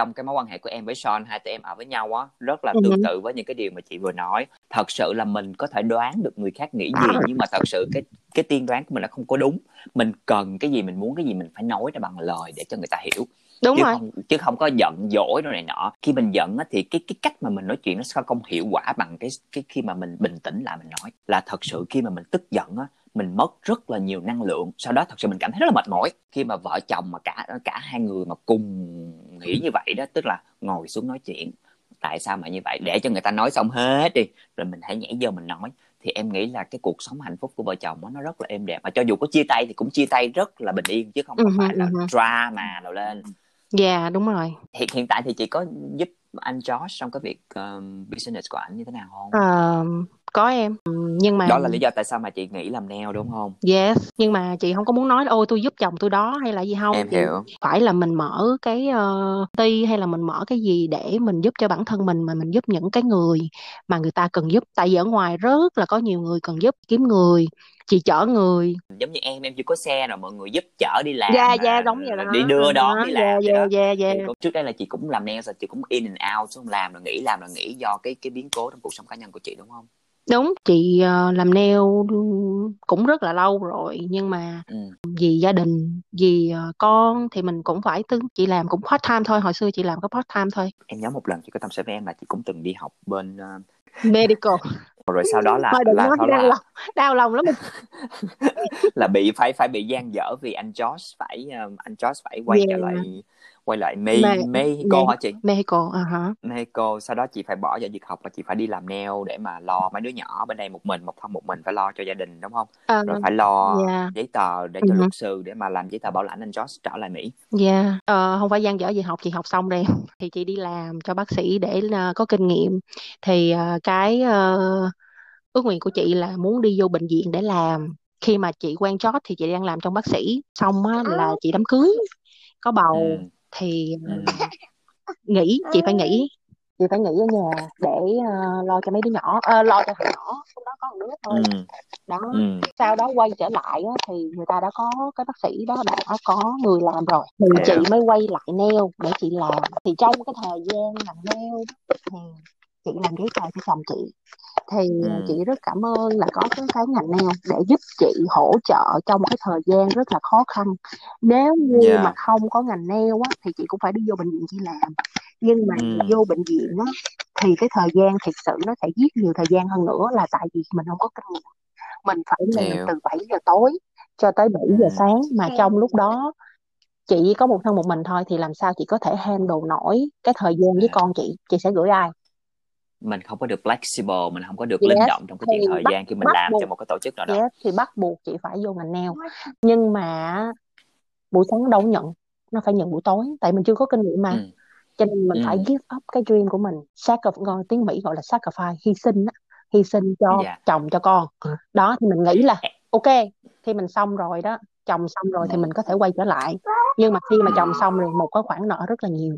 trong cái mối quan hệ của em với Sean hai tụi em ở với nhau á rất là Ừ. tương tự với những cái điều mà chị vừa nói. Thật sự là mình có thể đoán được người khác nghĩ gì nhưng mà thật sự cái cái tiên đoán của mình là không có đúng. Mình cần cái gì mình muốn cái gì mình phải nói ra bằng lời để cho người ta hiểu. Đúng chứ rồi. không chứ không có giận dỗi đâu này nọ. Khi mình giận á thì cái cái cách mà mình nói chuyện nó sẽ không hiệu quả bằng cái cái khi mà mình bình tĩnh lại mình nói. Là thật sự khi mà mình tức giận á mình mất rất là nhiều năng lượng. Sau đó thật sự mình cảm thấy rất là mệt mỏi. Khi mà vợ chồng mà cả cả hai người mà cùng nghĩ như vậy đó tức là ngồi xuống nói chuyện. Tại sao mà như vậy? Để cho người ta nói xong hết đi. Rồi mình hãy nhảy vô mình nói. Thì em nghĩ là cái cuộc sống hạnh phúc của vợ chồng nó rất là êm đẹp. Và cho dù có chia tay thì cũng chia tay rất là bình yên chứ không Ừ, phải là ừ. drama nào lên. Dạ đúng rồi. Hiện hiện tại thì chị có giúp anh Josh trong cái việc um, business của anh như thế nào không? Ờ, có em Ừm, nhưng mà Đó là lý do tại sao mà chị nghĩ làm nail đúng không? yes nhưng mà chị không có muốn nói ôi tôi giúp chồng tôi đó hay là gì không em chị hiểu. phải là mình mở cái uh, ty hay là mình mở cái gì để mình giúp cho bản thân mình mà mình giúp những cái người mà người ta cần giúp tại vì ở ngoài rất là có nhiều người cần giúp kiếm người chị chở người Giống như em em chưa có xe rồi mọi người giúp chở đi làm. dạ mà dạ đúng vậy đó Đi đưa đón đi dạ làm dạ dạ dạ trước đây là chị cũng làm nail rồi chị cũng in and out xong làm rồi nghỉ làm rồi nghỉ do cái cái biến cố trong cuộc sống cá nhân của chị đúng không? Đúng chị uh, làm nail cũng rất là lâu rồi nhưng mà ừ. vì gia đình vì uh, con thì mình cũng phải tư chị làm cũng part time thôi hồi xưa chị làm có part time thôi em nhớ một lần chị có tâm sự với em là chị cũng từng đi học bên uh, medical rồi sau đó là Thôi đừng là nói sau đau là, lòng đau lòng lắm là bị phải phải bị gian dở vì anh Josh phải um, anh Josh phải quay trở yeah. lại quay lại Me, Me- Mexico Me- hả chị? Mexico à hả Mexico sau đó chị phải bỏ giờ việc học và chị phải đi làm nail để mà lo mấy đứa nhỏ bên đây một mình một thân một mình phải lo cho gia đình đúng không? Ờ, rồi phải lo yeah. giấy tờ để cho Ừ. luật sư để mà làm giấy tờ bảo lãnh anh Josh trở lại Mỹ. Yeah, ờ, không phải gian dở gì học chị học xong rồi. Thì chị đi làm cho bác sĩ để là có kinh nghiệm. Thì ờ, cái ờ, ước nguyện của chị là muốn đi vô bệnh viện để làm. Khi mà chị quen chót thì chị đang làm trong bác sĩ xong á là chị đám cưới có bầu. Ừ. thì Ừ. ờ, nghỉ chị phải nghỉ chị phải nghỉ ở nhà để ờ, lo cho mấy đứa nhỏ ờ, lo cho thằng nhỏ lúc đó có một đứa thôi Ừ. đó Ừ. sau đó quay trở lại á, thì người ta đã có cái bác sĩ đó đã có người làm rồi thì chị Hiểu. mới quay lại nail để chị làm thì trong cái thời gian làm nail thì chị làm giấy tờ cho chồng chị thì Ừ. chị rất cảm ơn là có cái cái ngành nail để giúp chị hỗ trợ trong cái thời gian rất là khó khăn nếu như Yeah. mà không có ngành nail á thì chị cũng phải đi vô bệnh viện chị làm nhưng mà Ừ. vô bệnh viện á thì cái thời gian thực sự nó sẽ giết nhiều thời gian hơn nữa là tại vì mình không có kinh nghiệm mình phải làm Hiểu. từ 7 giờ tối cho tới 7 giờ Ừ. sáng mà trong lúc đó chị có một thân một mình thôi thì làm sao chị có thể handle nổi cái thời gian với À. con chị chị sẽ gửi ai mình không có được flexible mình không có được Yes, linh động trong cái chuyện thời bắt- gian khi mình làm buộc. cho một cái tổ chức nào đó yes, thì bắt buộc chị phải vô ngành nail nhưng mà buổi sáng nó đâu nhận nó phải nhận buổi tối tại mình chưa có kinh nghiệm mà Ừ. cho nên mình Ừ. phải give up cái dream của mình sacrifice tiếng Mỹ gọi là sacrifice hy sinh á hy sinh cho Dạ. chồng cho con đó thì mình nghĩ là ok khi mình xong rồi đó chồng xong rồi thì mình có thể quay trở lại nhưng mà khi mà chồng xong rồi một cái khoản nợ rất là nhiều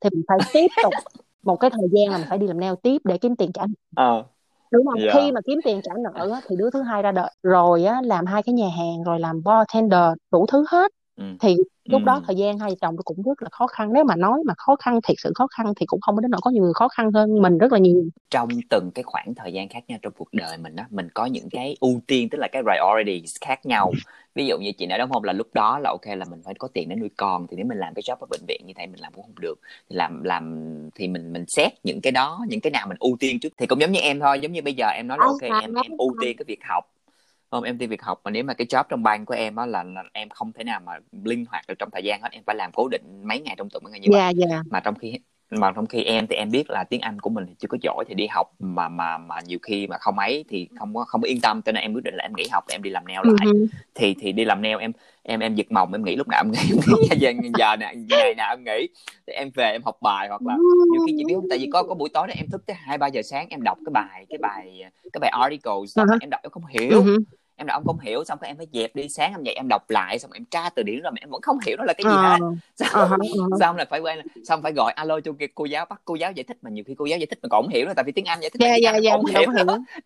thì mình phải tiếp tục một cái thời gian là mình phải đi làm nail tiếp để kiếm tiền trả Ờ. đúng không Dạ. khi mà kiếm tiền trả nợ á, thì đứa thứ hai ra đời rồi á làm hai cái nhà hàng rồi làm bartender đủ thứ hết Ừ. thì lúc đó Ừ. thời gian hai vợ chồng cũng rất là khó khăn. Nếu mà nói mà khó khăn thiệt sự khó khăn thì cũng không có đến nỗi có nhiều người khó khăn hơn mình rất là nhiều. Trong từng cái khoảng thời gian khác nhau trong cuộc đời mình đó mình có những cái ưu tiên tức là cái priorities khác nhau. Ví dụ như chị nói đúng không? Là lúc đó là ok là mình phải có tiền để nuôi con. Thì nếu mình làm cái job ở bệnh viện như thế mình làm cũng không được. Thì làm làm thì mình mình xét những cái đó những cái nào mình ưu tiên trước. Thì cũng giống như em thôi giống như bây giờ em nói là ok em em ưu tiên cái việc học không em tiên việc học mà nếu mà cái job trong ban của em á là, là em không thể nào mà linh hoạt được trong thời gian hết em phải làm cố định mấy ngày trong tuần mấy ngày như vậy dạ dạ mà trong khi mà trong khi em thì em biết là tiếng Anh của mình thì chưa có giỏi thì đi học mà mà mà nhiều khi mà không ấy thì không có không có yên tâm cho nên em quyết định là em nghỉ học em đi làm nail Ừ lại hứ. thì thì đi làm nail em em em giật mồng em nghĩ lúc nào em nghỉ giờ giờ nào ngày nào em nghỉ thì em về em học bài hoặc là nhiều khi chị biết không tại vì có có buổi tối đó em thức tới hai ba giờ sáng em đọc cái bài cái bài cái bài article Uh-huh. rồi em đọc em không hiểu hứ. Em đọc em không hiểu xong cái em phải dẹp đi sáng em dậy em đọc lại xong em tra từ điển rồi mà em vẫn không hiểu nó là cái gì Ờ, hết ờ ờ. hả. xong là phải quay xong phải gọi alo cho cô giáo bắt cô giáo giải thích mà nhiều khi cô giáo giải thích mà còn không hiểu nữa tại vì tiếng anh giải thích dạ còn mình không hiểu. có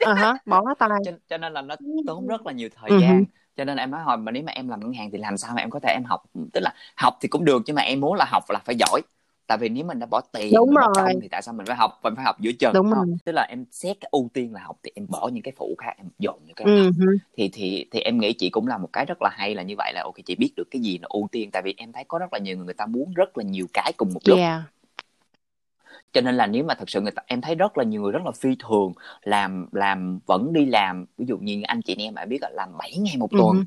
hiểu hả, bỏ tay. Cho, cho nên là nó tốn rất là nhiều thời hứ. gian. Cho nên em nói hồi mà nếu mà em làm ngân hàng thì làm sao mà em có thể em học? Tức là học thì cũng được nhưng mà em muốn là học là phải giỏi tại vì nếu mình đã bỏ tiền Đúng rồi. công thì tại sao mình phải học mình phải học giữa chừng Đúng không? rồi. tức là em xét cái ưu tiên là học thì em bỏ những cái phụ khác em dồn những cái Ừ hứ. thì thì thì em nghĩ chị cũng là một cái rất là hay là như vậy là ok chị biết được cái gì là ưu tiên tại vì em thấy có rất là nhiều người người ta muốn rất là nhiều cái cùng một lúc dạ cho nên là nếu mà thật sự người ta em thấy rất là nhiều người rất là phi thường làm làm vẫn đi làm ví dụ như anh chị em bạn biết là làm 7 ngày một Ừ tuần hứ.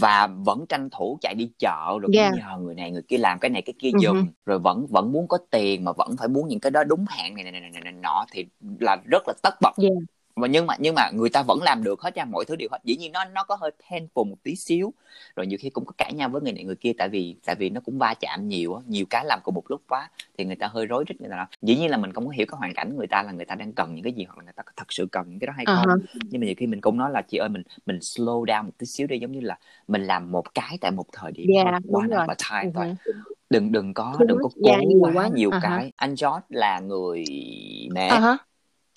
Và vẫn tranh thủ chạy đi chợ rồi Yeah. nhờ người này người kia làm cái này cái kia Ừ giùm hứ. rồi vẫn vẫn muốn có tiền mà vẫn phải muốn những cái đó đúng hạn này này này, này, này nọ thì là rất là tất bật dạ mà nhưng mà nhưng mà người ta vẫn làm được hết nha mọi thứ đều hết dĩ nhiên nó nó có hơi painful một tí xíu rồi nhiều khi cũng có cãi nhau với người này người kia tại vì tại vì nó cũng va chạm nhiều á nhiều cái làm cùng một lúc quá thì người ta hơi rối rít người ta nói. dĩ nhiên là mình không có hiểu cái hoàn cảnh người ta là người ta đang cần những cái gì hoặc là người ta thật sự cần những cái đó hay Ờ không hả. nhưng mà nhiều khi mình cũng nói là chị ơi mình mình slow down một tí xíu đi giống như là mình làm một cái tại một thời điểm đúng one at a time Ừ thôi hứ. đừng đừng có đừng có cố quá quá. nhiều À hả. cái anh George là người mẹ hả.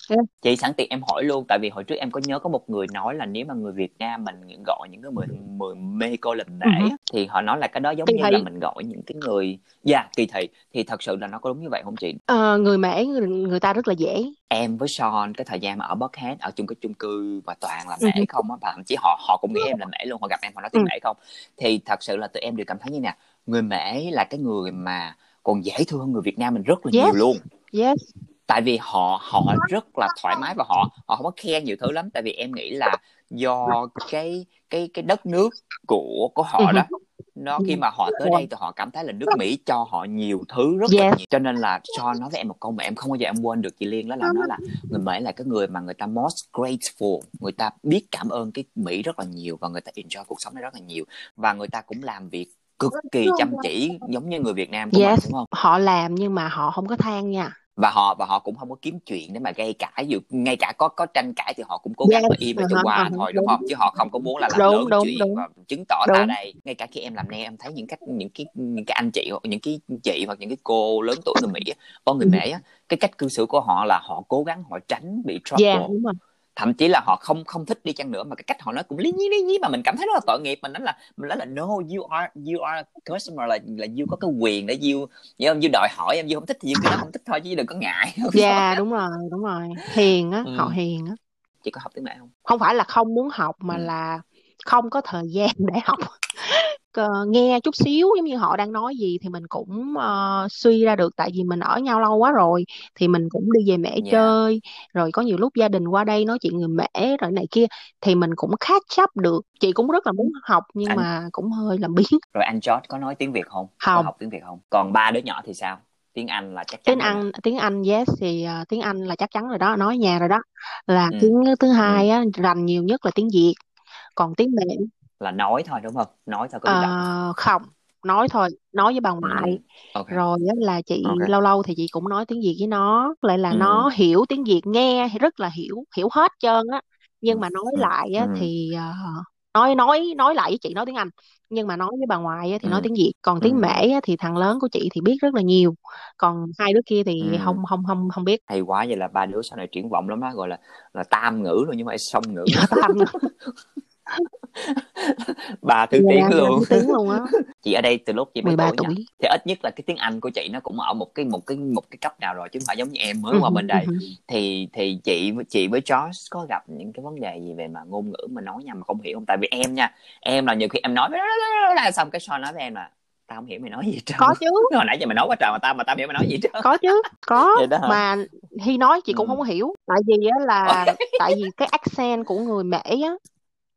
Yeah. chị sẵn tiện em hỏi luôn tại vì hồi trước em có nhớ có một người nói là nếu mà người Việt Nam mình gọi những cái người người Mexico lễ Ừ hứ. á, thì họ nói là cái đó giống Kỳ như thị. là mình gọi những cái người dạ kỳ thị thì thật sự là nó có đúng như vậy không chị Ờ, người mễ người, người ta rất là dễ em với Sean cái thời gian mà ở Buckhead ở chung cái chung cư và toàn là Ừ mễ hứ. không á và thậm chí họ họ cũng nghĩ em là mễ luôn họ gặp em họ nói tiếng Ừ. mễ không thì thật sự là tụi em đều cảm thấy như nè người mễ là cái người mà còn dễ thương hơn người Việt Nam mình rất là nhiều yes luôn yes tại vì họ họ rất là thoải mái và họ họ không có khen nhiều thứ lắm. Tại vì em nghĩ là do cái cái cái đất nước của của Ừ họ hứ. đó nó khi mà họ tới đây thì họ cảm thấy là nước Mỹ cho họ nhiều thứ rất là yes nhiều. Cho nên là Sean nói với em một câu mà em không bao giờ em quên được chị Liên đó là nói là người Mỹ là cái người mà người ta most grateful người ta biết cảm ơn cái Mỹ rất là nhiều và người ta enjoy cuộc sống này rất là nhiều. Và người ta cũng làm việc cực kỳ chăm chỉ giống như người Việt Nam của mình yes đúng không? họ làm nhưng mà họ không có than nha và họ và họ cũng không có kiếm chuyện để mà gây cãi dù ngay cả có có tranh cãi thì họ cũng cố gắng yes mà im để cho qua uh-huh. thôi đúng đúng không? chứ họ không có muốn là làm đúng lớn đúng chuyện đúng. và chứng tỏ đúng. đây. Ngay cả khi em làm nail em thấy những cách những cái những cái anh chị hoặc những cái chị hoặc những cái cô lớn tuổi người Mỹ có người Ừ. Mỹ á, cái cách cư xử của họ là họ cố gắng họ tránh bị yeah trouble. đúng rồi thậm chí là họ không không thích đi chăng nữa mà cái cách họ nói cũng lý nhí lý nhí mà mình cảm thấy rất là tội nghiệp. Mình nói là mình nói là no you are you are customer là là you có cái quyền để you you, you đòi hỏi em you không thích thì you cứ nói không thích thôi chứ đừng có ngại. Không sao yeah đúng rồi đúng rồi. Hiền á họ ừ. hiền á. Chị có học tiếng Mã không? Không phải là không muốn học mà ừ. là không có thời gian để học Ờ, nghe chút xíu giống như họ đang nói gì thì mình cũng ờ, suy ra được tại vì mình ở nhau lâu quá rồi thì mình cũng đi về mễ dạ. chơi rồi có nhiều lúc gia đình qua đây nói chuyện người mễ rồi này kia thì mình cũng catch up được. Chị cũng rất là muốn học nhưng anh mà cũng hơi làm biếng. Rồi anh George có nói tiếng Việt không? Có không. học tiếng Việt không? Còn ba đứa nhỏ thì sao? Tiếng Anh là chắc tiếng chắn nè Anh tiếng Anh yes thì ờ, tiếng Anh là chắc chắn rồi đó nói nhà rồi đó. Là ừ. tiếng thứ Ừ. hai á rành nhiều nhất là tiếng Việt còn tiếng mẹ là nói thôi đúng không nói thôi có đọc Ờ, không nói thôi nói với bà ừ. ngoại ok rồi á là chị ok lâu lâu thì chị cũng nói tiếng Việt với nó lại là ừ. nó hiểu tiếng Việt nghe thì rất là hiểu hiểu hết trơn á Ừ. nhưng mà nói Ừ. lại á Ừ. thì ờ, nói nói nói lại với chị nói tiếng Anh nhưng mà nói với bà ngoại á thì nói Ừ. tiếng Việt còn tiếng Ừ. Mễ á thì thằng lớn của chị thì biết rất là nhiều còn hai đứa kia thì Ừ. không không không không biết hay quá vậy là ba đứa sau này triển vọng lắm đó gọi là là tam ngữ luôn nhưng mà song ngữ Tam ngữ. ba thứ tiếng luôn. tiếng luôn á. Chị ở đây từ lúc chị mấy 13 tuổi nha. Tuổi thì ít nhất là cái tiếng Anh của chị nó cũng ở một cái một cái một cái cấp nào rồi chứ không phải giống như em mới Ừ qua bên ừ đây hử. thì thì chị chị với Josh có gặp những cái vấn đề gì về mà ngôn ngữ mà nói nhau mà không hiểu không? Tại vì em nha em là nhiều khi em nói xong cái Sean nói với em là tao không hiểu mày nói gì trơn. Có chứ. Hồi nãy giờ mày nói quá trời mà tao mà tao hiểu mày nói gì trơn. Có chứ có. Vậy đó hả? Mà khi nói chị ừ. cũng không có hiểu. Tại vì á là tại vì cái accent của người Mễ á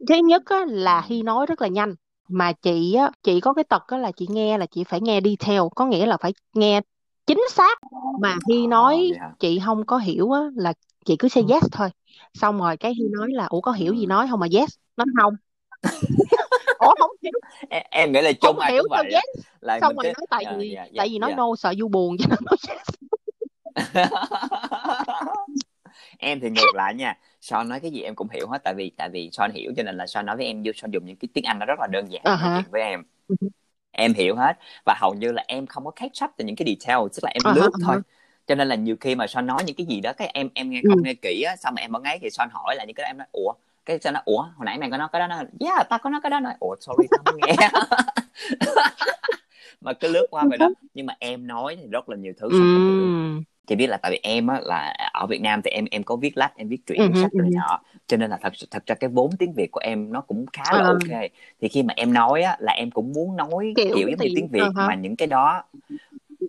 thứ nhất á là Ừ. khi nói rất là nhanh. Mà chị á chị có cái tật á là chị nghe là chị phải nghe detail có nghĩa là phải nghe chính xác. Mà khi Ồ, nói chị không có hiểu á là chị cứ say yes thôi. Xong rồi cái khi nói là ủa có hiểu gì ừ. nói không mà yes? Nói không. Ủa không hiểu. Em, em nghĩ là không chung ai hiểu cũng sao vậy yes. Là xong rồi cứ nói tại Ờ, vì dạ dạ tại vì nói dạ. no sợ you buồn cho nên nói yes em thì ngược lại nha Sean nói cái gì em cũng hiểu hết tại vì tại vì Sean hiểu cho nên là Sean nói với em Sean dùng những cái tiếng Anh nó rất là đơn giản nói hả chuyện với em. Em hiểu hết và hầu như là em không có catch up từ những cái detail tức là em hả lướt à thôi. cho nên là nhiều khi mà Sean nói những cái gì đó cái em em nghe ừ. không nghe kỹ á xong mà em vẫn ấy thì Sean hỏi lại những cái đó em nói ủa? Cái Sean nói ủa? Hồi nãy mày có nói cái đó nói yeah tao có nói cái đó. Nói ủa sorry tao không nghe. Mà cứ lướt qua vậy đó. Nhưng mà em nói thì rất là nhiều thứ ừ chị biết là tại vì em á là ở Việt Nam thì em em có viết lách em viết truyện hử, sách ừ. rồi hử. nọ. Cho nên là thật thật ra cái vốn tiếng Việt của em nó cũng khá là Ờ, ok. Thì khi mà em nói á là em cũng muốn nói kiểu kiểu giống như thì tiếng Việt hả? mà những cái đó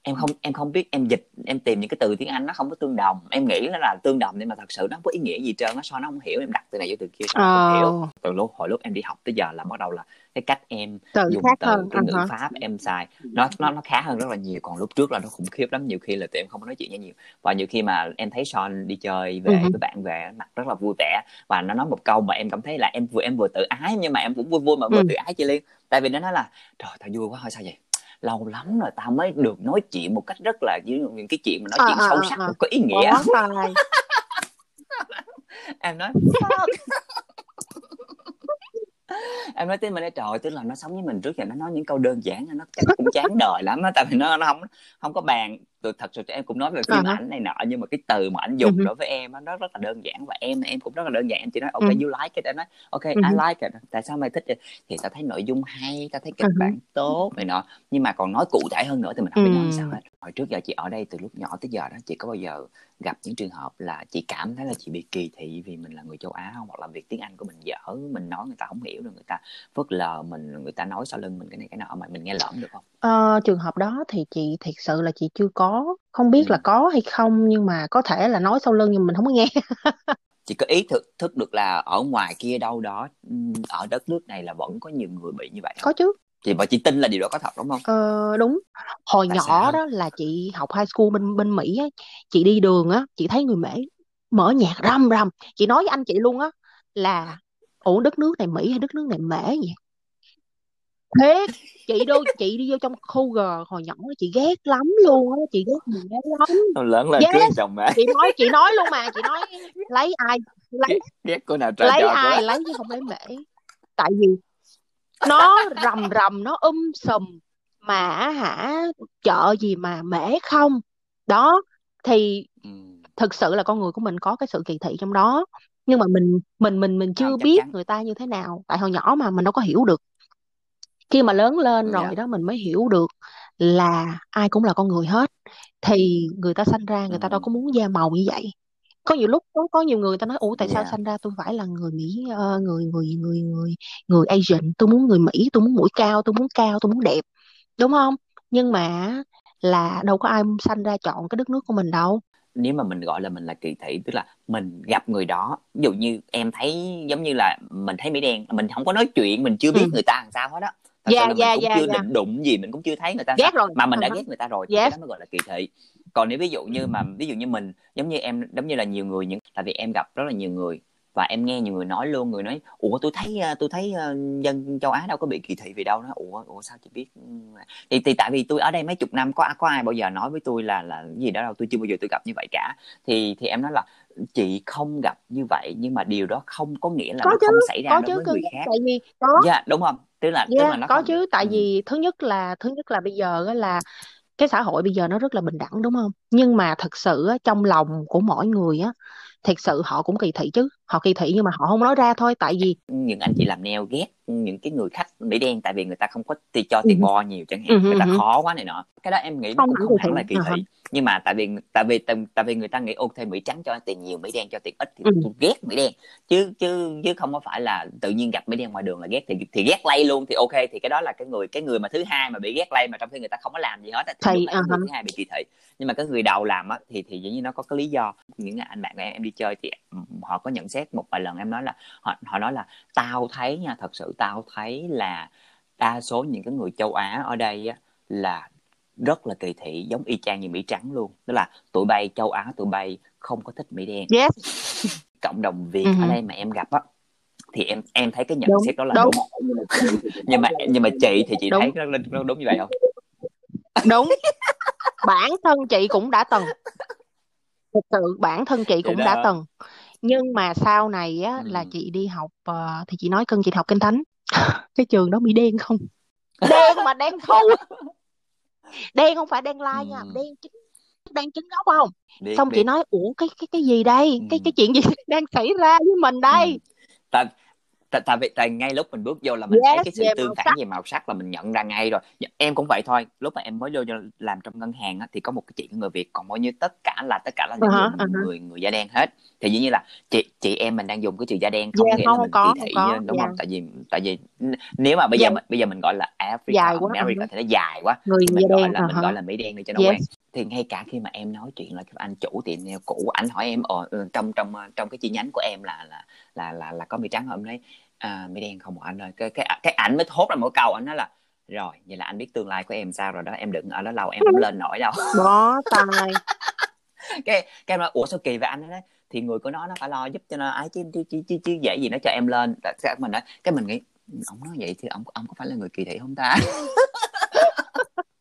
em không em không biết em dịch em tìm những cái từ tiếng Anh nó không có tương đồng. Em nghĩ nó là tương đồng nhưng mà thật sự nó không có ý nghĩa gì trơn á sao nó không hiểu em đặt từ này vô từ kia sao nó không hiểu. Ờ từ lúc hồi lúc em đi học tới giờ là bắt đầu là cái cách em từ dùng khác từ hơn cái ờ ngữ hả? pháp em xài. Nó nó nó khá hơn rất là nhiều. Còn lúc trước là nó khủng khiếp lắm nhiều khi là tụi em không có nói chuyện với nhiều. Và nhiều khi mà em thấy Sean đi chơi ừ về hử. với bạn về mặt rất là vui vẻ. Và nó nói một câu mà em cảm thấy là em vừa em vừa tự ái nhưng mà em cũng vui vui mà vừa ừ. tự ái chị Liên. Tại vì nó nói là trời tao vui quá thôi sao vậy? Lâu lắm rồi tao mới được nói chuyện một cách rất là những cái chuyện mà nói ờ chuyện ờ sâu ờ sắc và có ý nghĩa. Em nói em nói tới mình nói trời tức là nó sống với mình trước giờ nó nói những câu đơn giản nó chắc cũng chán đời lắm á tại vì nó nó không không có bàn. Tôi thật sự em cũng nói về phim À ảnh này nọ nhưng mà cái từ mà anh dùng Ừ hử. đối với em nó rất là đơn giản. Và em em cũng rất là đơn giản em chỉ nói ok Ừ. you like it. Em nói ok Ừ I like it. Tại sao mày thích vậy? thì tao thấy nội dung hay tao thấy kịch hử. bản tốt này nọ. Nhưng mà còn nói cụ thể hơn nữa thì mình không biết nói sao hết hồi trước giờ chị ở đây từ lúc nhỏ tới giờ đó chị có bao giờ gặp những trường hợp là chị cảm thấy là chị bị kỳ thị vì mình là người châu Á không? Hoặc là việc tiếng Anh của mình dở mình nói người ta không hiểu rồi người ta phớt lờ mình người ta nói sau lưng mình cái này cái nọ mà mình nghe lỏm được không? Ờ, trường hợp đó thì chị thiệt sự là chị chưa có. Không biết ừ. là có hay không nhưng mà có thể là nói sau lưng nhưng mình không có nghe. Chị có ý thức thức được là ở ngoài kia đâu đó ừm, ở đất nước này là vẫn có nhiều người bị như vậy không? Có chứ chị và chị tin là điều đó có thật đúng không? Ờ, đúng. Hồi tại nhỏ sao? đó là chị học high school bên bên Mỹ á chị đi đường á chị thấy người Mễ mở nhạc rầm rầm. Chị nói với anh chị luôn á là ủa đất nước này Mỹ hay đất nước này Mễ vậy thiệt chị đô chị đi vô trong khu G hồi nhỏ chị ghét lắm luôn á chị ghét Mễ lắm. Nó lớn lên cưới chồng mẹ. Chị nói chị nói luôn mà chị nói lấy ai? Lấy ghét ghét cô nào trời lấy ai? lấy chứ không lấy Mễ. Tại vì nó rầm rầm nó um sùm. Mà hả chợ gì mà mễ không? Đó thì Ừm, thực sự là con người của mình có cái sự kỳ thị trong đó. Nhưng mà mình mình mình mình chưa chắc biết chắn. người ta như thế nào. Tại hồi nhỏ mà mình đâu có hiểu được. Khi mà lớn lên dạ. rồi đó mình mới hiểu được là ai cũng là con người hết. Thì người ta sanh ra người ta đâu Ừm, có muốn da màu như vậy có nhiều lúc có có nhiều người ta nói ủa tại sao dạ. sanh ra tôi phải là người Mỹ ờ, người người người người người Asian? Tôi muốn người Mỹ tôi muốn mũi cao tôi muốn cao tôi muốn đẹp. Đúng không? Nhưng mà là đâu có ai sanh ra chọn cái đất nước của mình đâu. Nếu mà mình gọi là mình là kỳ thị tức là mình gặp người đó ví dụ như em thấy giống như là mình thấy mỹ đen mình không có nói chuyện mình chưa biết ừ. người ta làm sao hết á. Thật sự dạ là mình dạ cũng dạ chưa dạ định đụng gì mình cũng chưa thấy người ta sao. ghét rồi. Mà mình đã hứ. ghét người ta rồi thì yes đó mới gọi là kỳ thị còn nếu ví dụ như mà ví dụ như mình giống như em giống như là nhiều người những tại vì em gặp rất là nhiều người và em nghe nhiều người nói luôn người nói ủa tôi thấy tôi thấy dân châu Á đâu có bị kỳ thị vì đâu đó. Ủa ủa sao chị biết? Ừ, thì thì tại vì tôi ở đây mấy chục năm có có ai bao giờ nói với tôi là là cái gì đó đâu tôi chưa bao giờ tôi gặp như vậy cả. Thì thì em nói là chị không gặp như vậy nhưng mà điều đó không có nghĩa là có nó chứ không xảy ra có đối chứ với cơ người khác. tại vì có. Dạ đúng không? Tức là tức là yeah nó có không chứ tại vì thứ nhất là thứ nhất là bây giờ á là cái xã hội bây giờ nó rất là bình đẳng đúng không? Nhưng mà thật sự á, trong lòng của mỗi người á thật sự họ cũng kỳ thị chứ. Họ kỳ thị nhưng mà họ không nói ra thôi tại vì những anh chị làm neo ghét những cái người khách mỹ đen tại vì người ta không có ti- cho ừ tiền hứ, bo nhiều chẳng ừ hạn hứ, người ừ ta hứ. khó quá này nọ. Cái đó em nghĩ không cũng không hẳn là kỳ hả thị. Nhưng mà tại vì tại vì tại, vì người ta nghĩ ok mỹ trắng cho tiền nhiều mỹ đen cho tiền ít thì ừ. tôi ghét mỹ đen. Chứ chứ chứ không có phải là tự nhiên gặp mỹ đen ngoài đường là ghét thì thì ghét lay luôn thì ok thì cái đó là cái người cái người mà thứ hai mà bị ghét lay mà trong khi người ta không có làm gì hết thì thì à cái người thứ hai bị kỳ thị. Nhưng mà cái người đầu làm á thì thì dĩ nhiên nó có cái lý do. Những anh bạn của em em đi chơi thì ừ, họ có nhận xét một vài lần em nói là họ họ nói là tao thấy nha thật sự tao thấy là đa số những cái người châu Á ở đây á là rất là kỳ thị giống y chang như Mỹ trắng luôn. Tức là tụi bay châu Á tụi bay không có thích Mỹ đen. Yes. Cộng đồng Việt ừ ở hứ. đây mà em gặp á thì em em thấy cái nhận đúng xét đó là đúng. đúng. Nhưng mà nhưng mà chị thì chị đúng. thấy nó, nó đúng như vậy không? Đúng. Bản thân chị cũng đã từng. Thực sự bản thân chị cũng đã đó từng. Nhưng mà sau này á là ừ. chị đi học ờ, thì chị nói cưng chị học kinh thánh cái trường đó bị đen không đen mà đen thui đen không phải đen lai nha Ừ. đen chính đen chính gốc không biết xong chị biết nói ủa cái cái cái gì đây ừ. cái cái chuyện gì đang xảy ra với mình Ừ. đây tại tại tại vì tại ngay lúc mình bước vô là mình thấy yes cái sự tương phản sắc. về màu sắc là mình nhận ra ngay rồi. Dạ, em cũng vậy thôi. Lúc mà em mới vô làm trong ngân hàng á, thì có một cái chị người việt còn bao nhiêu tất cả là tất cả là uh những -huh, người uh -huh. người người da đen hết. Thì dĩ nhiên là chị chị em mình đang dùng cái chữ da đen không yeah, nghĩa không là mình có kỳ thị có. đúng yeah. không? Tại vì tại vì nếu mà bây giờ Dài, mình bây giờ mình gọi là Africa dài quá America thì nó dài quá. Người thì da mình gọi đen là uh mình gọi -huh. là mỹ đen đi cho nó quen. yes thì ngay cả khi mà em nói chuyện là cái anh chủ tiệm nail cũ ảnh hỏi em ờ, ừ, trong trong trong cái chi nhánh của em là là là là, là có mỹ trắng không? Đấy à, mỹ đen không anh ơi. Cái cái cái ảnh mới thốt ra một câu anh nói là rồi vậy là anh biết tương lai của em sao rồi đó em đừng ở đó lâu em không lên nổi đâu. Bó tay. Cái cái em nói ủa sao kỳ vậy anh? Đấy thì người của nó nó phải lo giúp cho nó ấy chứ chứ chứ chứ, chứ dễ gì nó cho em lên. Cái mình nói cái mình nghĩ ông nói vậy thì ông ông có phải là người kỳ thị không ta?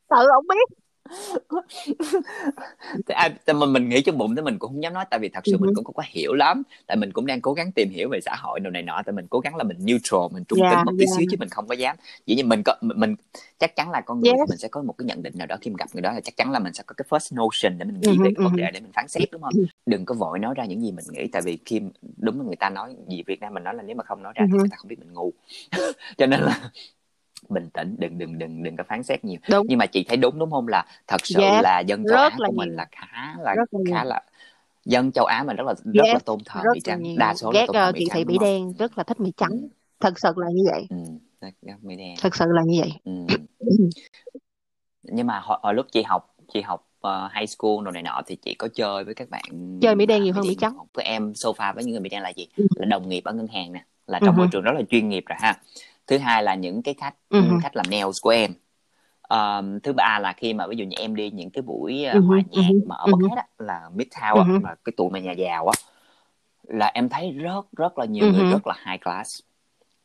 Tự ông biết à, mình mình nghĩ trong bụng thì mình cũng không dám nói tại vì thật sự mình cũng không có hiểu lắm. Tại mình cũng đang cố gắng tìm hiểu về xã hội đồ này nọ tại mình cố gắng là mình neutral mình trung yeah, tính một tí yeah. xíu chứ mình không có dám. Chỉ như mình có mình chắc chắn là con người yes. mình sẽ có một cái nhận định nào đó khi mình gặp người đó là chắc chắn là mình sẽ có cái first notion để mình nghĩ về cái vấn đề để mình phán xét đúng không? Đừng có vội nói ra những gì mình nghĩ tại vì khi đúng là người ta nói gì Việt Nam mình nói là nếu mà không nói ra thì người ta không biết mình ngu. Cho nên là bình tĩnh đừng đừng đừng đừng có phán xét nhiều đúng. nhưng mà chị thấy đúng đúng không là thật sự yeah. là dân châu rất Á của mình là khá là rất là khá là dân châu Á mình rất là rất yes. là tôn thờ mỹ trắng đa số ghét là tôn thờ chị thị mỹ đen rất là thích mỹ trắng ừ. thật sự là như vậy ừ. đen thật sự là như vậy ừ. nhưng mà hồi, hồi lúc chị học chị học uh, high school rồi này nọ thì chị có chơi với các bạn chơi mỹ đen nhiều hơn mỹ trắng với em sofa với những người mỹ đen là gì ừ. là đồng nghiệp ở ngân hàng nè là trong uh-huh. môi trường rất là chuyên nghiệp rồi ha thứ hai là những cái khách uh-huh. khách làm nails của em um, thứ ba là khi mà ví dụ như em đi những cái buổi uh, hòa nhạc uh-huh. mà ở bất uh-huh. hết á là midtown uh-huh. mà cái tụi mà nhà giàu á là em thấy rất rất là nhiều uh-huh. người rất là high class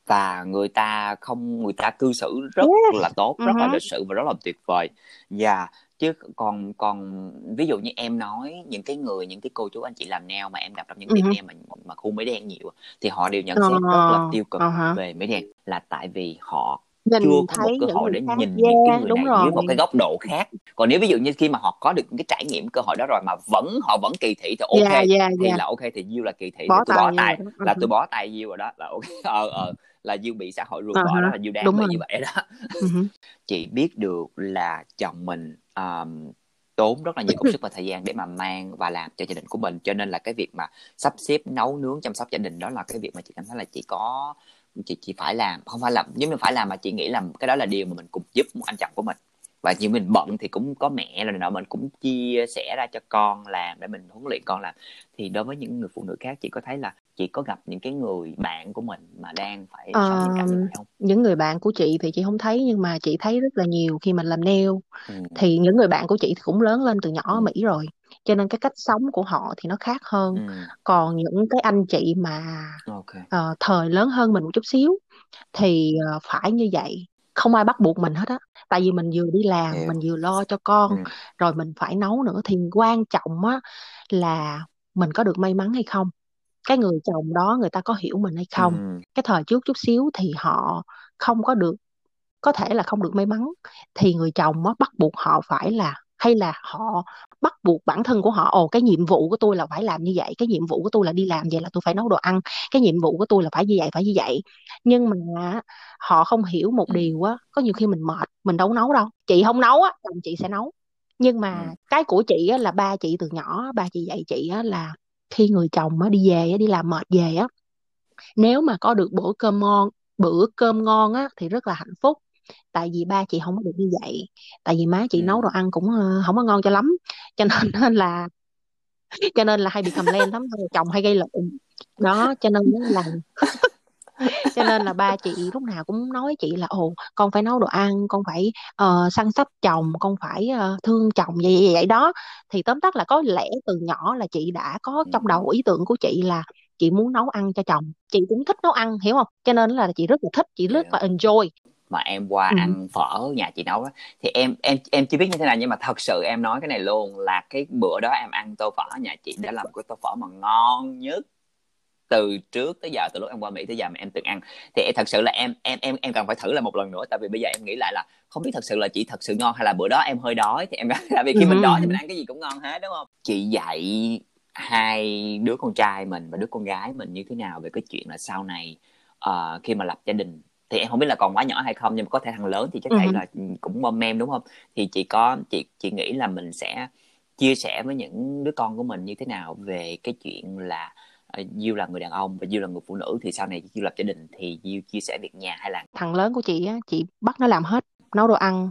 và người ta không người ta cư xử rất yes. là tốt rất uh-huh. là lịch sự và rất là tuyệt vời và chứ còn còn ví dụ như em nói những cái người những cái cô chú anh chị làm nail mà em gặp trong những tiệm uh-huh. nail mà mà khu mấy đen nhiều thì họ đều nhận xét uh-huh. rất là tiêu cực uh-huh. về mấy đen là tại vì họ nhìn chưa có một cơ hội để nhìn yeah, những cái người này rồi. dưới một cái góc độ khác còn nếu ví dụ như khi mà họ có được cái trải nghiệm cơ hội đó rồi mà vẫn họ vẫn kỳ thị thì ok yeah, yeah, thì yeah. là ok thì diêu là kỳ thị bó tôi bó tay là tôi bó tay diêu rồi đó là ok ờ ờ là diêu bị xã hội ruồng uh-huh. bỏ đó là diêu đáng bị như vậy đó uh-huh. chị biết được là chồng mình um, tốn rất là nhiều công sức và thời gian để mà mang và làm cho gia đình của mình. Cho nên là cái việc mà sắp xếp nấu nướng chăm sóc gia đình đó là cái việc mà chị cảm thấy là chị có chị chị phải làm không phải làm giống như phải làm mà chị nghĩ là cái đó là điều mà mình cùng giúp một anh chồng của mình và nhiều mình bận thì cũng có mẹ rồi nọ mình cũng chia sẻ ra cho con làm để mình huấn luyện con làm thì đối với những người phụ nữ khác chị có thấy là chị có gặp những cái người bạn của mình mà đang phải sống những không những người bạn của chị thì chị không thấy nhưng mà chị thấy rất là nhiều khi mình làm nail ừ. thì những người bạn của chị thì cũng lớn lên từ nhỏ ở ừ. Mỹ rồi cho nên cái cách sống của họ thì nó khác hơn ừ. còn những cái anh chị mà okay. uh, thời lớn hơn mình một chút xíu thì uh, phải như vậy không ai bắt buộc mình hết á tại vì mình vừa đi làm yeah. mình vừa lo cho con ừ. rồi mình phải nấu nữa thì quan trọng á là mình có được may mắn hay không cái người chồng đó người ta có hiểu mình hay không ừ. cái thời trước chút xíu thì họ không có được có thể là không được may mắn thì người chồng á bắt buộc họ phải là hay là họ bắt buộc bản thân của họ ồ cái nhiệm vụ của tôi là phải làm như vậy cái nhiệm vụ của tôi là đi làm vậy là tôi phải nấu đồ ăn cái nhiệm vụ của tôi là phải như vậy phải như vậy. Nhưng mà họ không hiểu một điều á có nhiều khi mình mệt mình đâu nấu đâu. Chị không nấu á chồng chị sẽ nấu. Nhưng mà cái của chị á là ba chị từ nhỏ ba chị dạy chị á là khi người chồng á đi về á đi làm mệt về á nếu mà có được bữa cơm ngon bữa cơm ngon á thì rất là hạnh phúc tại vì ba chị không có được như vậy. Tại vì má chị ừ. nấu đồ ăn cũng không có ngon cho lắm. Cho nên, nên là cho nên là hay bị cầm len lắm chồng hay gây lộn. Đó cho nên là cho nên là ba chị lúc nào cũng nói chị là ồ con phải nấu đồ ăn con phải uh, săn sóc chồng con phải uh, thương chồng vậy, vậy vậy đó. Thì tóm tắt là có lẽ từ nhỏ là chị đã có trong đầu ý tưởng của chị là chị muốn nấu ăn cho chồng. Chị cũng thích nấu ăn hiểu không? Cho nên là chị rất là thích chị rất là enjoy mà em qua ừ. ăn phở nhà chị nấu đó thì em em em chưa biết như thế nào nhưng mà thật sự em nói cái này luôn là cái bữa đó em ăn tô phở nhà chị đã làm cái tô phở mà ngon nhất từ trước tới giờ từ lúc em qua Mỹ tới giờ mà em từng ăn. Thì thật sự là em em em em cần phải thử lại một lần nữa tại vì bây giờ em nghĩ lại là không biết thật sự là chị thật sự ngon hay là bữa đó em hơi đói thì em tại vì khi mình đói thì mình ăn cái gì cũng ngon hết đúng không? Chị dạy hai đứa con trai mình và đứa con gái mình như thế nào về cái chuyện là sau này uh, khi mà lập gia đình thì em không biết là còn quá nhỏ hay không nhưng mà có thể thằng lớn thì chắc chắn uh là cũng mom em đúng không? Thì chị có chị chị nghĩ là mình sẽ chia sẻ với những đứa con của mình như thế nào về cái chuyện là uh, Diêu là người đàn ông và Diêu là người phụ nữ thì sau này Diêu lập gia đình thì Diêu chia sẻ việc nhà hay là thằng lớn của chị á chị bắt nó làm hết nấu đồ ăn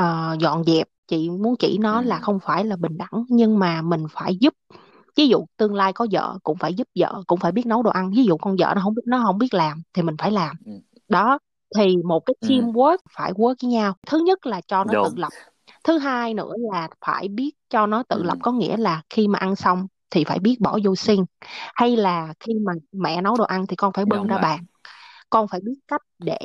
uh, dọn dẹp. Chị muốn chỉ nó ừ. là không phải là bình đẳng nhưng mà mình phải giúp. Ví dụ tương lai có vợ cũng phải giúp vợ cũng phải biết nấu đồ ăn. Ví dụ con vợ nó không biết nó không biết làm thì mình phải làm. Ừ đó thì một cái ừ. teamwork phải work với nhau. Thứ nhất là cho nó Đúng. tự lập. Thứ hai nữa là phải biết cho nó tự ừ. lập có nghĩa là khi mà ăn xong thì phải biết bỏ vô sinh hay là khi mà mẹ nấu đồ ăn thì con phải bưng Đúng ra rồi. bàn. Con phải biết cách để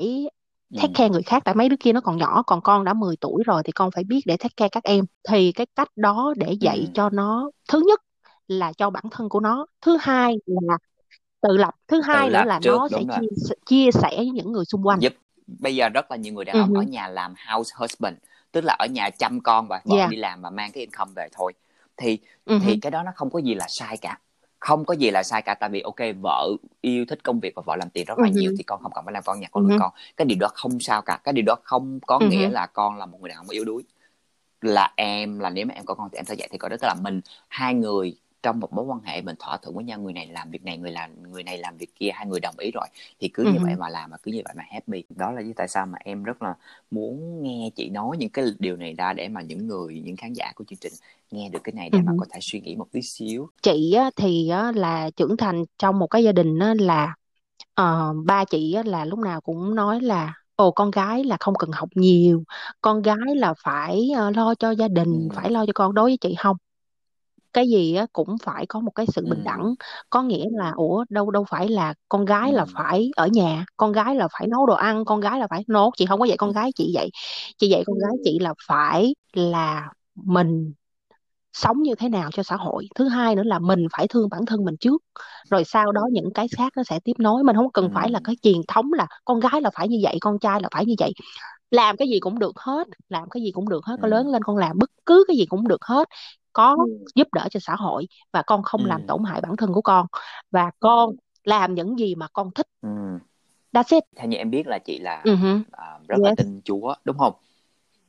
ừ. care người khác. Tại mấy đứa kia nó còn nhỏ còn con đã 10 tuổi rồi thì con phải biết để take care các em. Thì cái cách đó để dạy ừ. cho nó thứ nhất là cho bản thân của nó. Thứ hai là tự lập. Thứ tự hai nữa lập là trước nó sẽ rồi. chia chia sẻ với những người xung quanh. Giúp bây giờ rất là nhiều người đàn ừ ông ở hứ, nhà làm house husband tức là ở nhà chăm con và vợ yeah. đi làm và mang cái income về thôi. Thì ừ thì cái đó nó không có gì là sai cả. Không có gì là sai cả tại vì ok vợ yêu thích công việc và vợ làm tiền rất ừ là nhiều hứ, thì con không cần phải làm con nhà ừ con nuôi hứ, con. Cái điều đó không sao cả. Cái điều đó không có ừ nghĩa là con là một người đàn ông yếu đuối. Là em là nếu mà em có con thì em sẽ dạy thì có đó. Tức là mình hai người trong một mối quan hệ mình thỏa thuận với nhau người này làm việc này người làm người này làm việc kia hai người đồng ý rồi thì cứ như hứ. vậy mà làm mà cứ như vậy mà happy. Đó là lý tại sao mà em rất là muốn nghe chị nói những cái điều này ra để mà những người những khán giả của chương trình nghe được cái này để mà hứ. có thể suy nghĩ một tí xíu. Chị thì là trưởng thành trong một cái gia đình là ờ, ba chị là lúc nào cũng nói là ồ con gái là không cần học nhiều con gái là phải ờ, lo cho gia đình ừ phải lo cho con. Đối với chị không cái gì á cũng phải có một cái sự bình đẳng có nghĩa là ủa đâu đâu phải là con gái là phải ở nhà con gái là phải nấu đồ ăn con gái là phải nấu chị không có dạy con gái chị dạy chị dạy con gái chị là phải là mình sống như thế nào cho xã hội. Thứ hai nữa là mình phải thương bản thân mình trước rồi sau đó những cái khác nó sẽ tiếp nối. Mình không cần phải là cái truyền thống là con gái là phải như vậy con trai là phải như vậy. Làm cái gì cũng được hết làm cái gì cũng được hết con lớn lên con làm bất cứ cái gì cũng được hết có giúp đỡ cho xã hội và con không làm ừ tổn hại bản thân của con. Và con làm những gì mà con thích. Ừ that's it. Theo như em biết là chị là hứ, à, rất là yes. tin Chúa đúng không?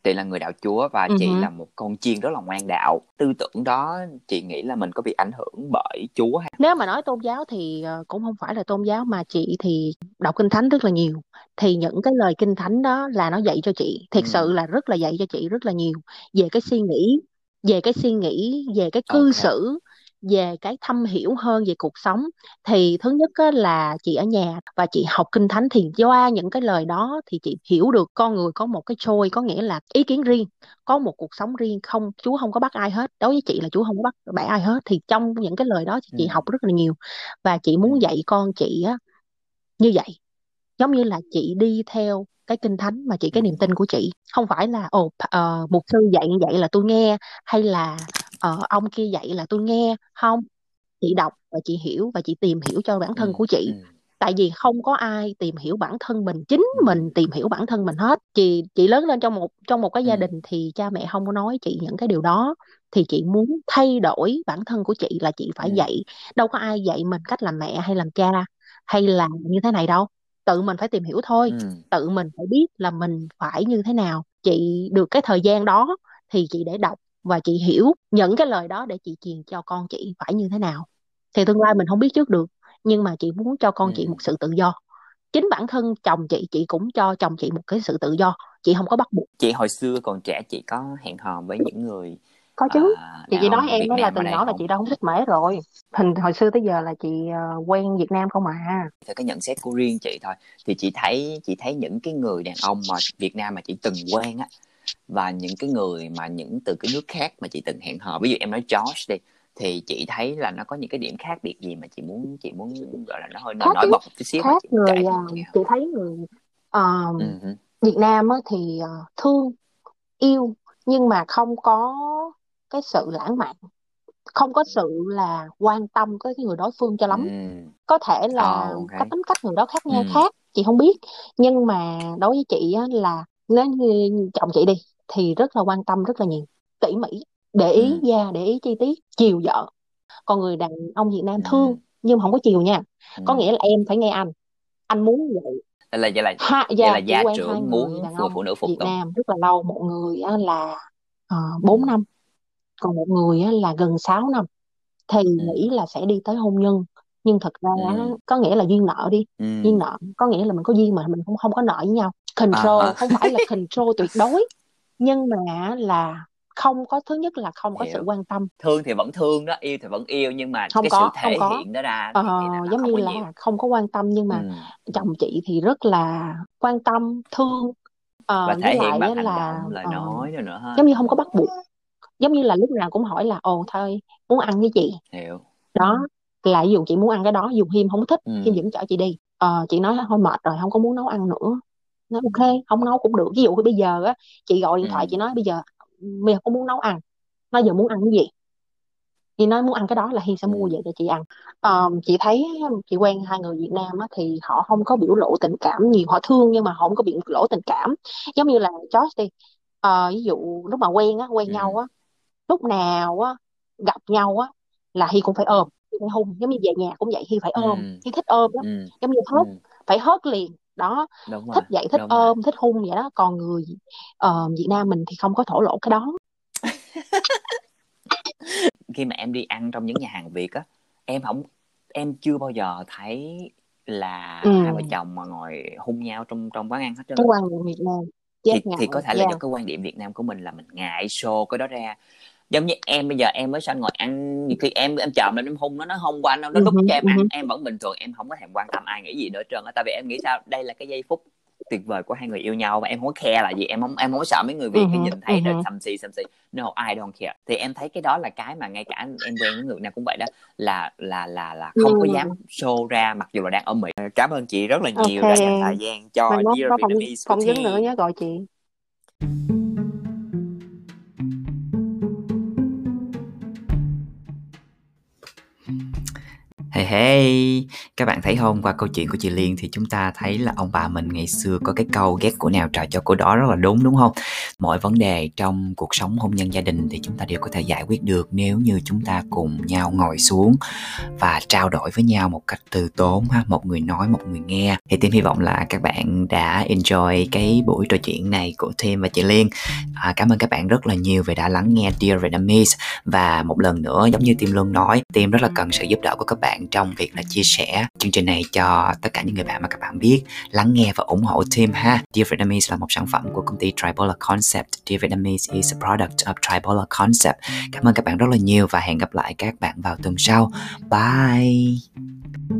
Chị là người đạo Chúa và ừ chị là một con chiên rất là ngoan đạo. Tư tưởng đó chị nghĩ là mình có bị ảnh hưởng bởi Chúa hay nếu mà nói tôn giáo thì ờ, cũng không phải là tôn giáo mà chị thì đọc kinh thánh rất là nhiều. Thì những cái lời kinh thánh đó là nó dạy cho chị. Thiệt sự ừ là rất là dạy cho chị rất là nhiều về cái suy nghĩ về cái suy nghĩ về cái cư ok. xử về cái thâm hiểu hơn về cuộc sống. Thì thứ nhất á, là chị ở nhà và chị học kinh thánh thì qua những cái lời đó thì chị hiểu được con người có một cái choice có nghĩa là ý kiến riêng có một cuộc sống riêng không Chúa không có bắt ai hết. Đối với chị là Chúa không có bắt bẻ ai hết. Thì trong những cái lời đó thì chị ừ. học rất là nhiều. Và chị ừ. muốn dạy con chị á như vậy giống như là chị đi theo cái kinh thánh mà chị ừ cái niềm tin của chị. Không phải là ồ ờ, mục sư dạy như vậy là tôi nghe hay là ờ, ông kia dạy là tôi nghe. Không chị đọc và chị hiểu và chị tìm hiểu cho bản ừ thân của ừ. Chị tại vì không có ai tìm hiểu bản thân mình chính ừ. mình tìm hiểu bản thân mình hết. Chị chị lớn lên trong một trong một cái gia ừ. đình thì cha mẹ không có nói chị những cái điều đó. Thì chị muốn thay đổi bản thân của chị là chị phải ừ. dạy. Đâu có ai dạy mình cách làm mẹ hay làm cha hay là như thế này đâu tự mình phải tìm hiểu thôi. Ừ. Tự mình phải biết là mình phải như thế nào. Chị được cái thời gian đó thì chị để đọc và chị hiểu những cái lời đó để chị truyền cho con chị phải như thế nào. Thì tương lai mình không biết trước được nhưng mà chị muốn cho con chị một ừ sự tự do. Chính bản thân chồng chị chị cũng cho chồng chị một cái sự tự do. Chị không có bắt buộc. Chị hồi xưa còn trẻ chị có hẹn hò với những người có à, chứ. chị đàn chỉ nói ông em Việt đó là Nam từ ở đây nhỏ là không? chị đã không thích mễ rồi. Hình hồi xưa tới giờ là chị ờ, quen Việt Nam không à. Theo cái nhận xét của riêng chị thôi. Thì chị thấy chị thấy những cái người đàn ông mà Việt Nam mà chị từng quen á và những cái người mà những từ cái nước khác mà chị từng hẹn hò. Ví dụ em nói George đi thì chị thấy là nó có những cái điểm khác biệt gì mà chị muốn chị muốn gọi là nó hơi khác nổi chứ. bật một tí xíu mà khác chị người ờ, nghe. chị thấy người ờ, ừ hử, Việt Nam á, thì ờ, thương yêu nhưng mà không có cái sự lãng mạn. Không có sự là quan tâm tới cái người đối phương cho lắm. Ừ. Có thể ờ là ok. cái tính cách người đó khác nhau ừ. khác chị không biết. Nhưng mà đối với chị á, là nếu như chồng chị đi thì rất là quan tâm rất là nhiều. Tỉ mỉ để ý ừ. da để ý chi tiết chiều vợ. Còn người đàn ông Việt Nam ừ. thương nhưng mà không có chiều nha. Ừ. Có nghĩa là em phải nghe anh. Anh muốn vậy. Là vậy là ha vậy là dạ gia trưởng muốn người phụ nữ phục Việt Nam rất là lâu một người á, là uh, ừ 4 năm còn một người á, là gần 6 năm thì ừ. nghĩ là sẽ đi tới hôn nhân. Nhưng thật ra ừ. có nghĩa là duyên nợ đi. Duyên ừ nợ có nghĩa là mình có duyên mà mình cũng không có nợ với nhau. À control hả không phải là control tuyệt đối. Nhưng mà là không có thứ nhất là không có sự hiểu. quan tâm. Thương thì vẫn thương đó yêu thì vẫn yêu nhưng mà không cái sự có không thể có. hiện đó ra ờ, thì là giống không như có nhiều. là không có quan tâm nhưng ừ. mà chồng chị thì rất là quan tâm thương. Và Ờ, với thể hiện lại bằng là động lời ờ, nói nữa nữa hết giống như không có bắt buộc giống như là lúc nào cũng hỏi là ồ thôi muốn ăn với chị hiểu. Đó là ví dụ chị muốn ăn cái đó dù Hiêm không thích Hiêm ừ vẫn chở chị đi. Ờ, chị nói thôi mệt rồi không có muốn nấu ăn nữa. Nói ok không nấu cũng được. Ví dụ bây giờ á chị gọi điện thoại chị nói bây giờ bây giờ con muốn nấu ăn. Nó giờ muốn ăn cái gì? Chị nói muốn ăn cái đó là Hiên sẽ mua về cho chị ăn. Um, chị thấy chị quen hai người Việt Nam á, thì họ không có biểu lộ tình cảm nhiều họ thương nhưng mà họ không có biểu lộ tình cảm. Giống như là Josh đi. Uh, ví dụ lúc mà quen á quen ừ. nhau á lúc nào á gặp nhau á là Hi cũng phải ôm Hi phải hung giống như về nhà cũng vậy Hi phải ôm ừ. Hi thích ôm lắm ừ. giống như hớt ừ. phải hớt liền đó thích vậy thích ôm rồi. thích hung vậy đó còn người uh, Việt Nam mình thì không có thổ lộ cái đó khi mà em đi ăn trong những nhà hàng Việt á em không em chưa bao giờ thấy là ừ. hai vợ chồng mà ngồi hung nhau trong trong quán ăn hết trơn cái quan niệm Việt Nam thì, thì có thể là yeah. do cái quan điểm Việt Nam của mình là mình ngại show cái đó ra giống như em bây giờ em mới sang ngồi ăn nhiều khi em em chọn lên em hung nó nó không qua nó nó đút cho em ăn em vẫn bình thường em không có thèm quan tâm ai nghĩ gì nữa trơn á. Tại vì em nghĩ sao đây là cái giây phút tuyệt vời của hai người yêu nhau và em không có care là gì em không em không có sợ mấy người việt uh-huh, nhìn thấy rồi xăm xì xăm xì no I don't care. Thì em thấy cái đó là cái mà ngay cả em quen với người nào cũng vậy đó là là là là không có dám show ra mặc dù là đang ở mỹ. Cảm ơn chị rất là nhiều okay. đã dành thời gian cho Dear Vietnamese phỏng vấn nữa nhé gọi chị Hey các bạn thấy không qua câu chuyện của chị Liên thì chúng ta thấy là ông bà mình ngày xưa có cái câu ghét của nào trả cho của đó rất là đúng đúng không? Mọi vấn đề trong cuộc sống hôn nhân gia đình thì chúng ta đều có thể giải quyết được nếu như chúng ta cùng nhau ngồi xuống và trao đổi với nhau một cách từ tốn ha, một người nói một người nghe. Thì Tim hy vọng là các bạn đã enjoy cái buổi trò chuyện này của Tim và chị Liên. À, cảm ơn các bạn rất là nhiều vì đã lắng nghe Dear Vietnamese và một lần nữa giống như Tim luôn nói, Tim rất là cần sự giúp đỡ của các bạn trong việc là chia sẻ chương trình này cho tất cả những người bạn mà các bạn biết, lắng nghe và ủng hộ team ha. Dear Vietnamese là một sản phẩm của công ty Tribola Concept. Dear Vietnamese is a product of Tribola Concept. Cảm ơn các bạn rất là nhiều và hẹn gặp lại các bạn vào tuần sau. Bye!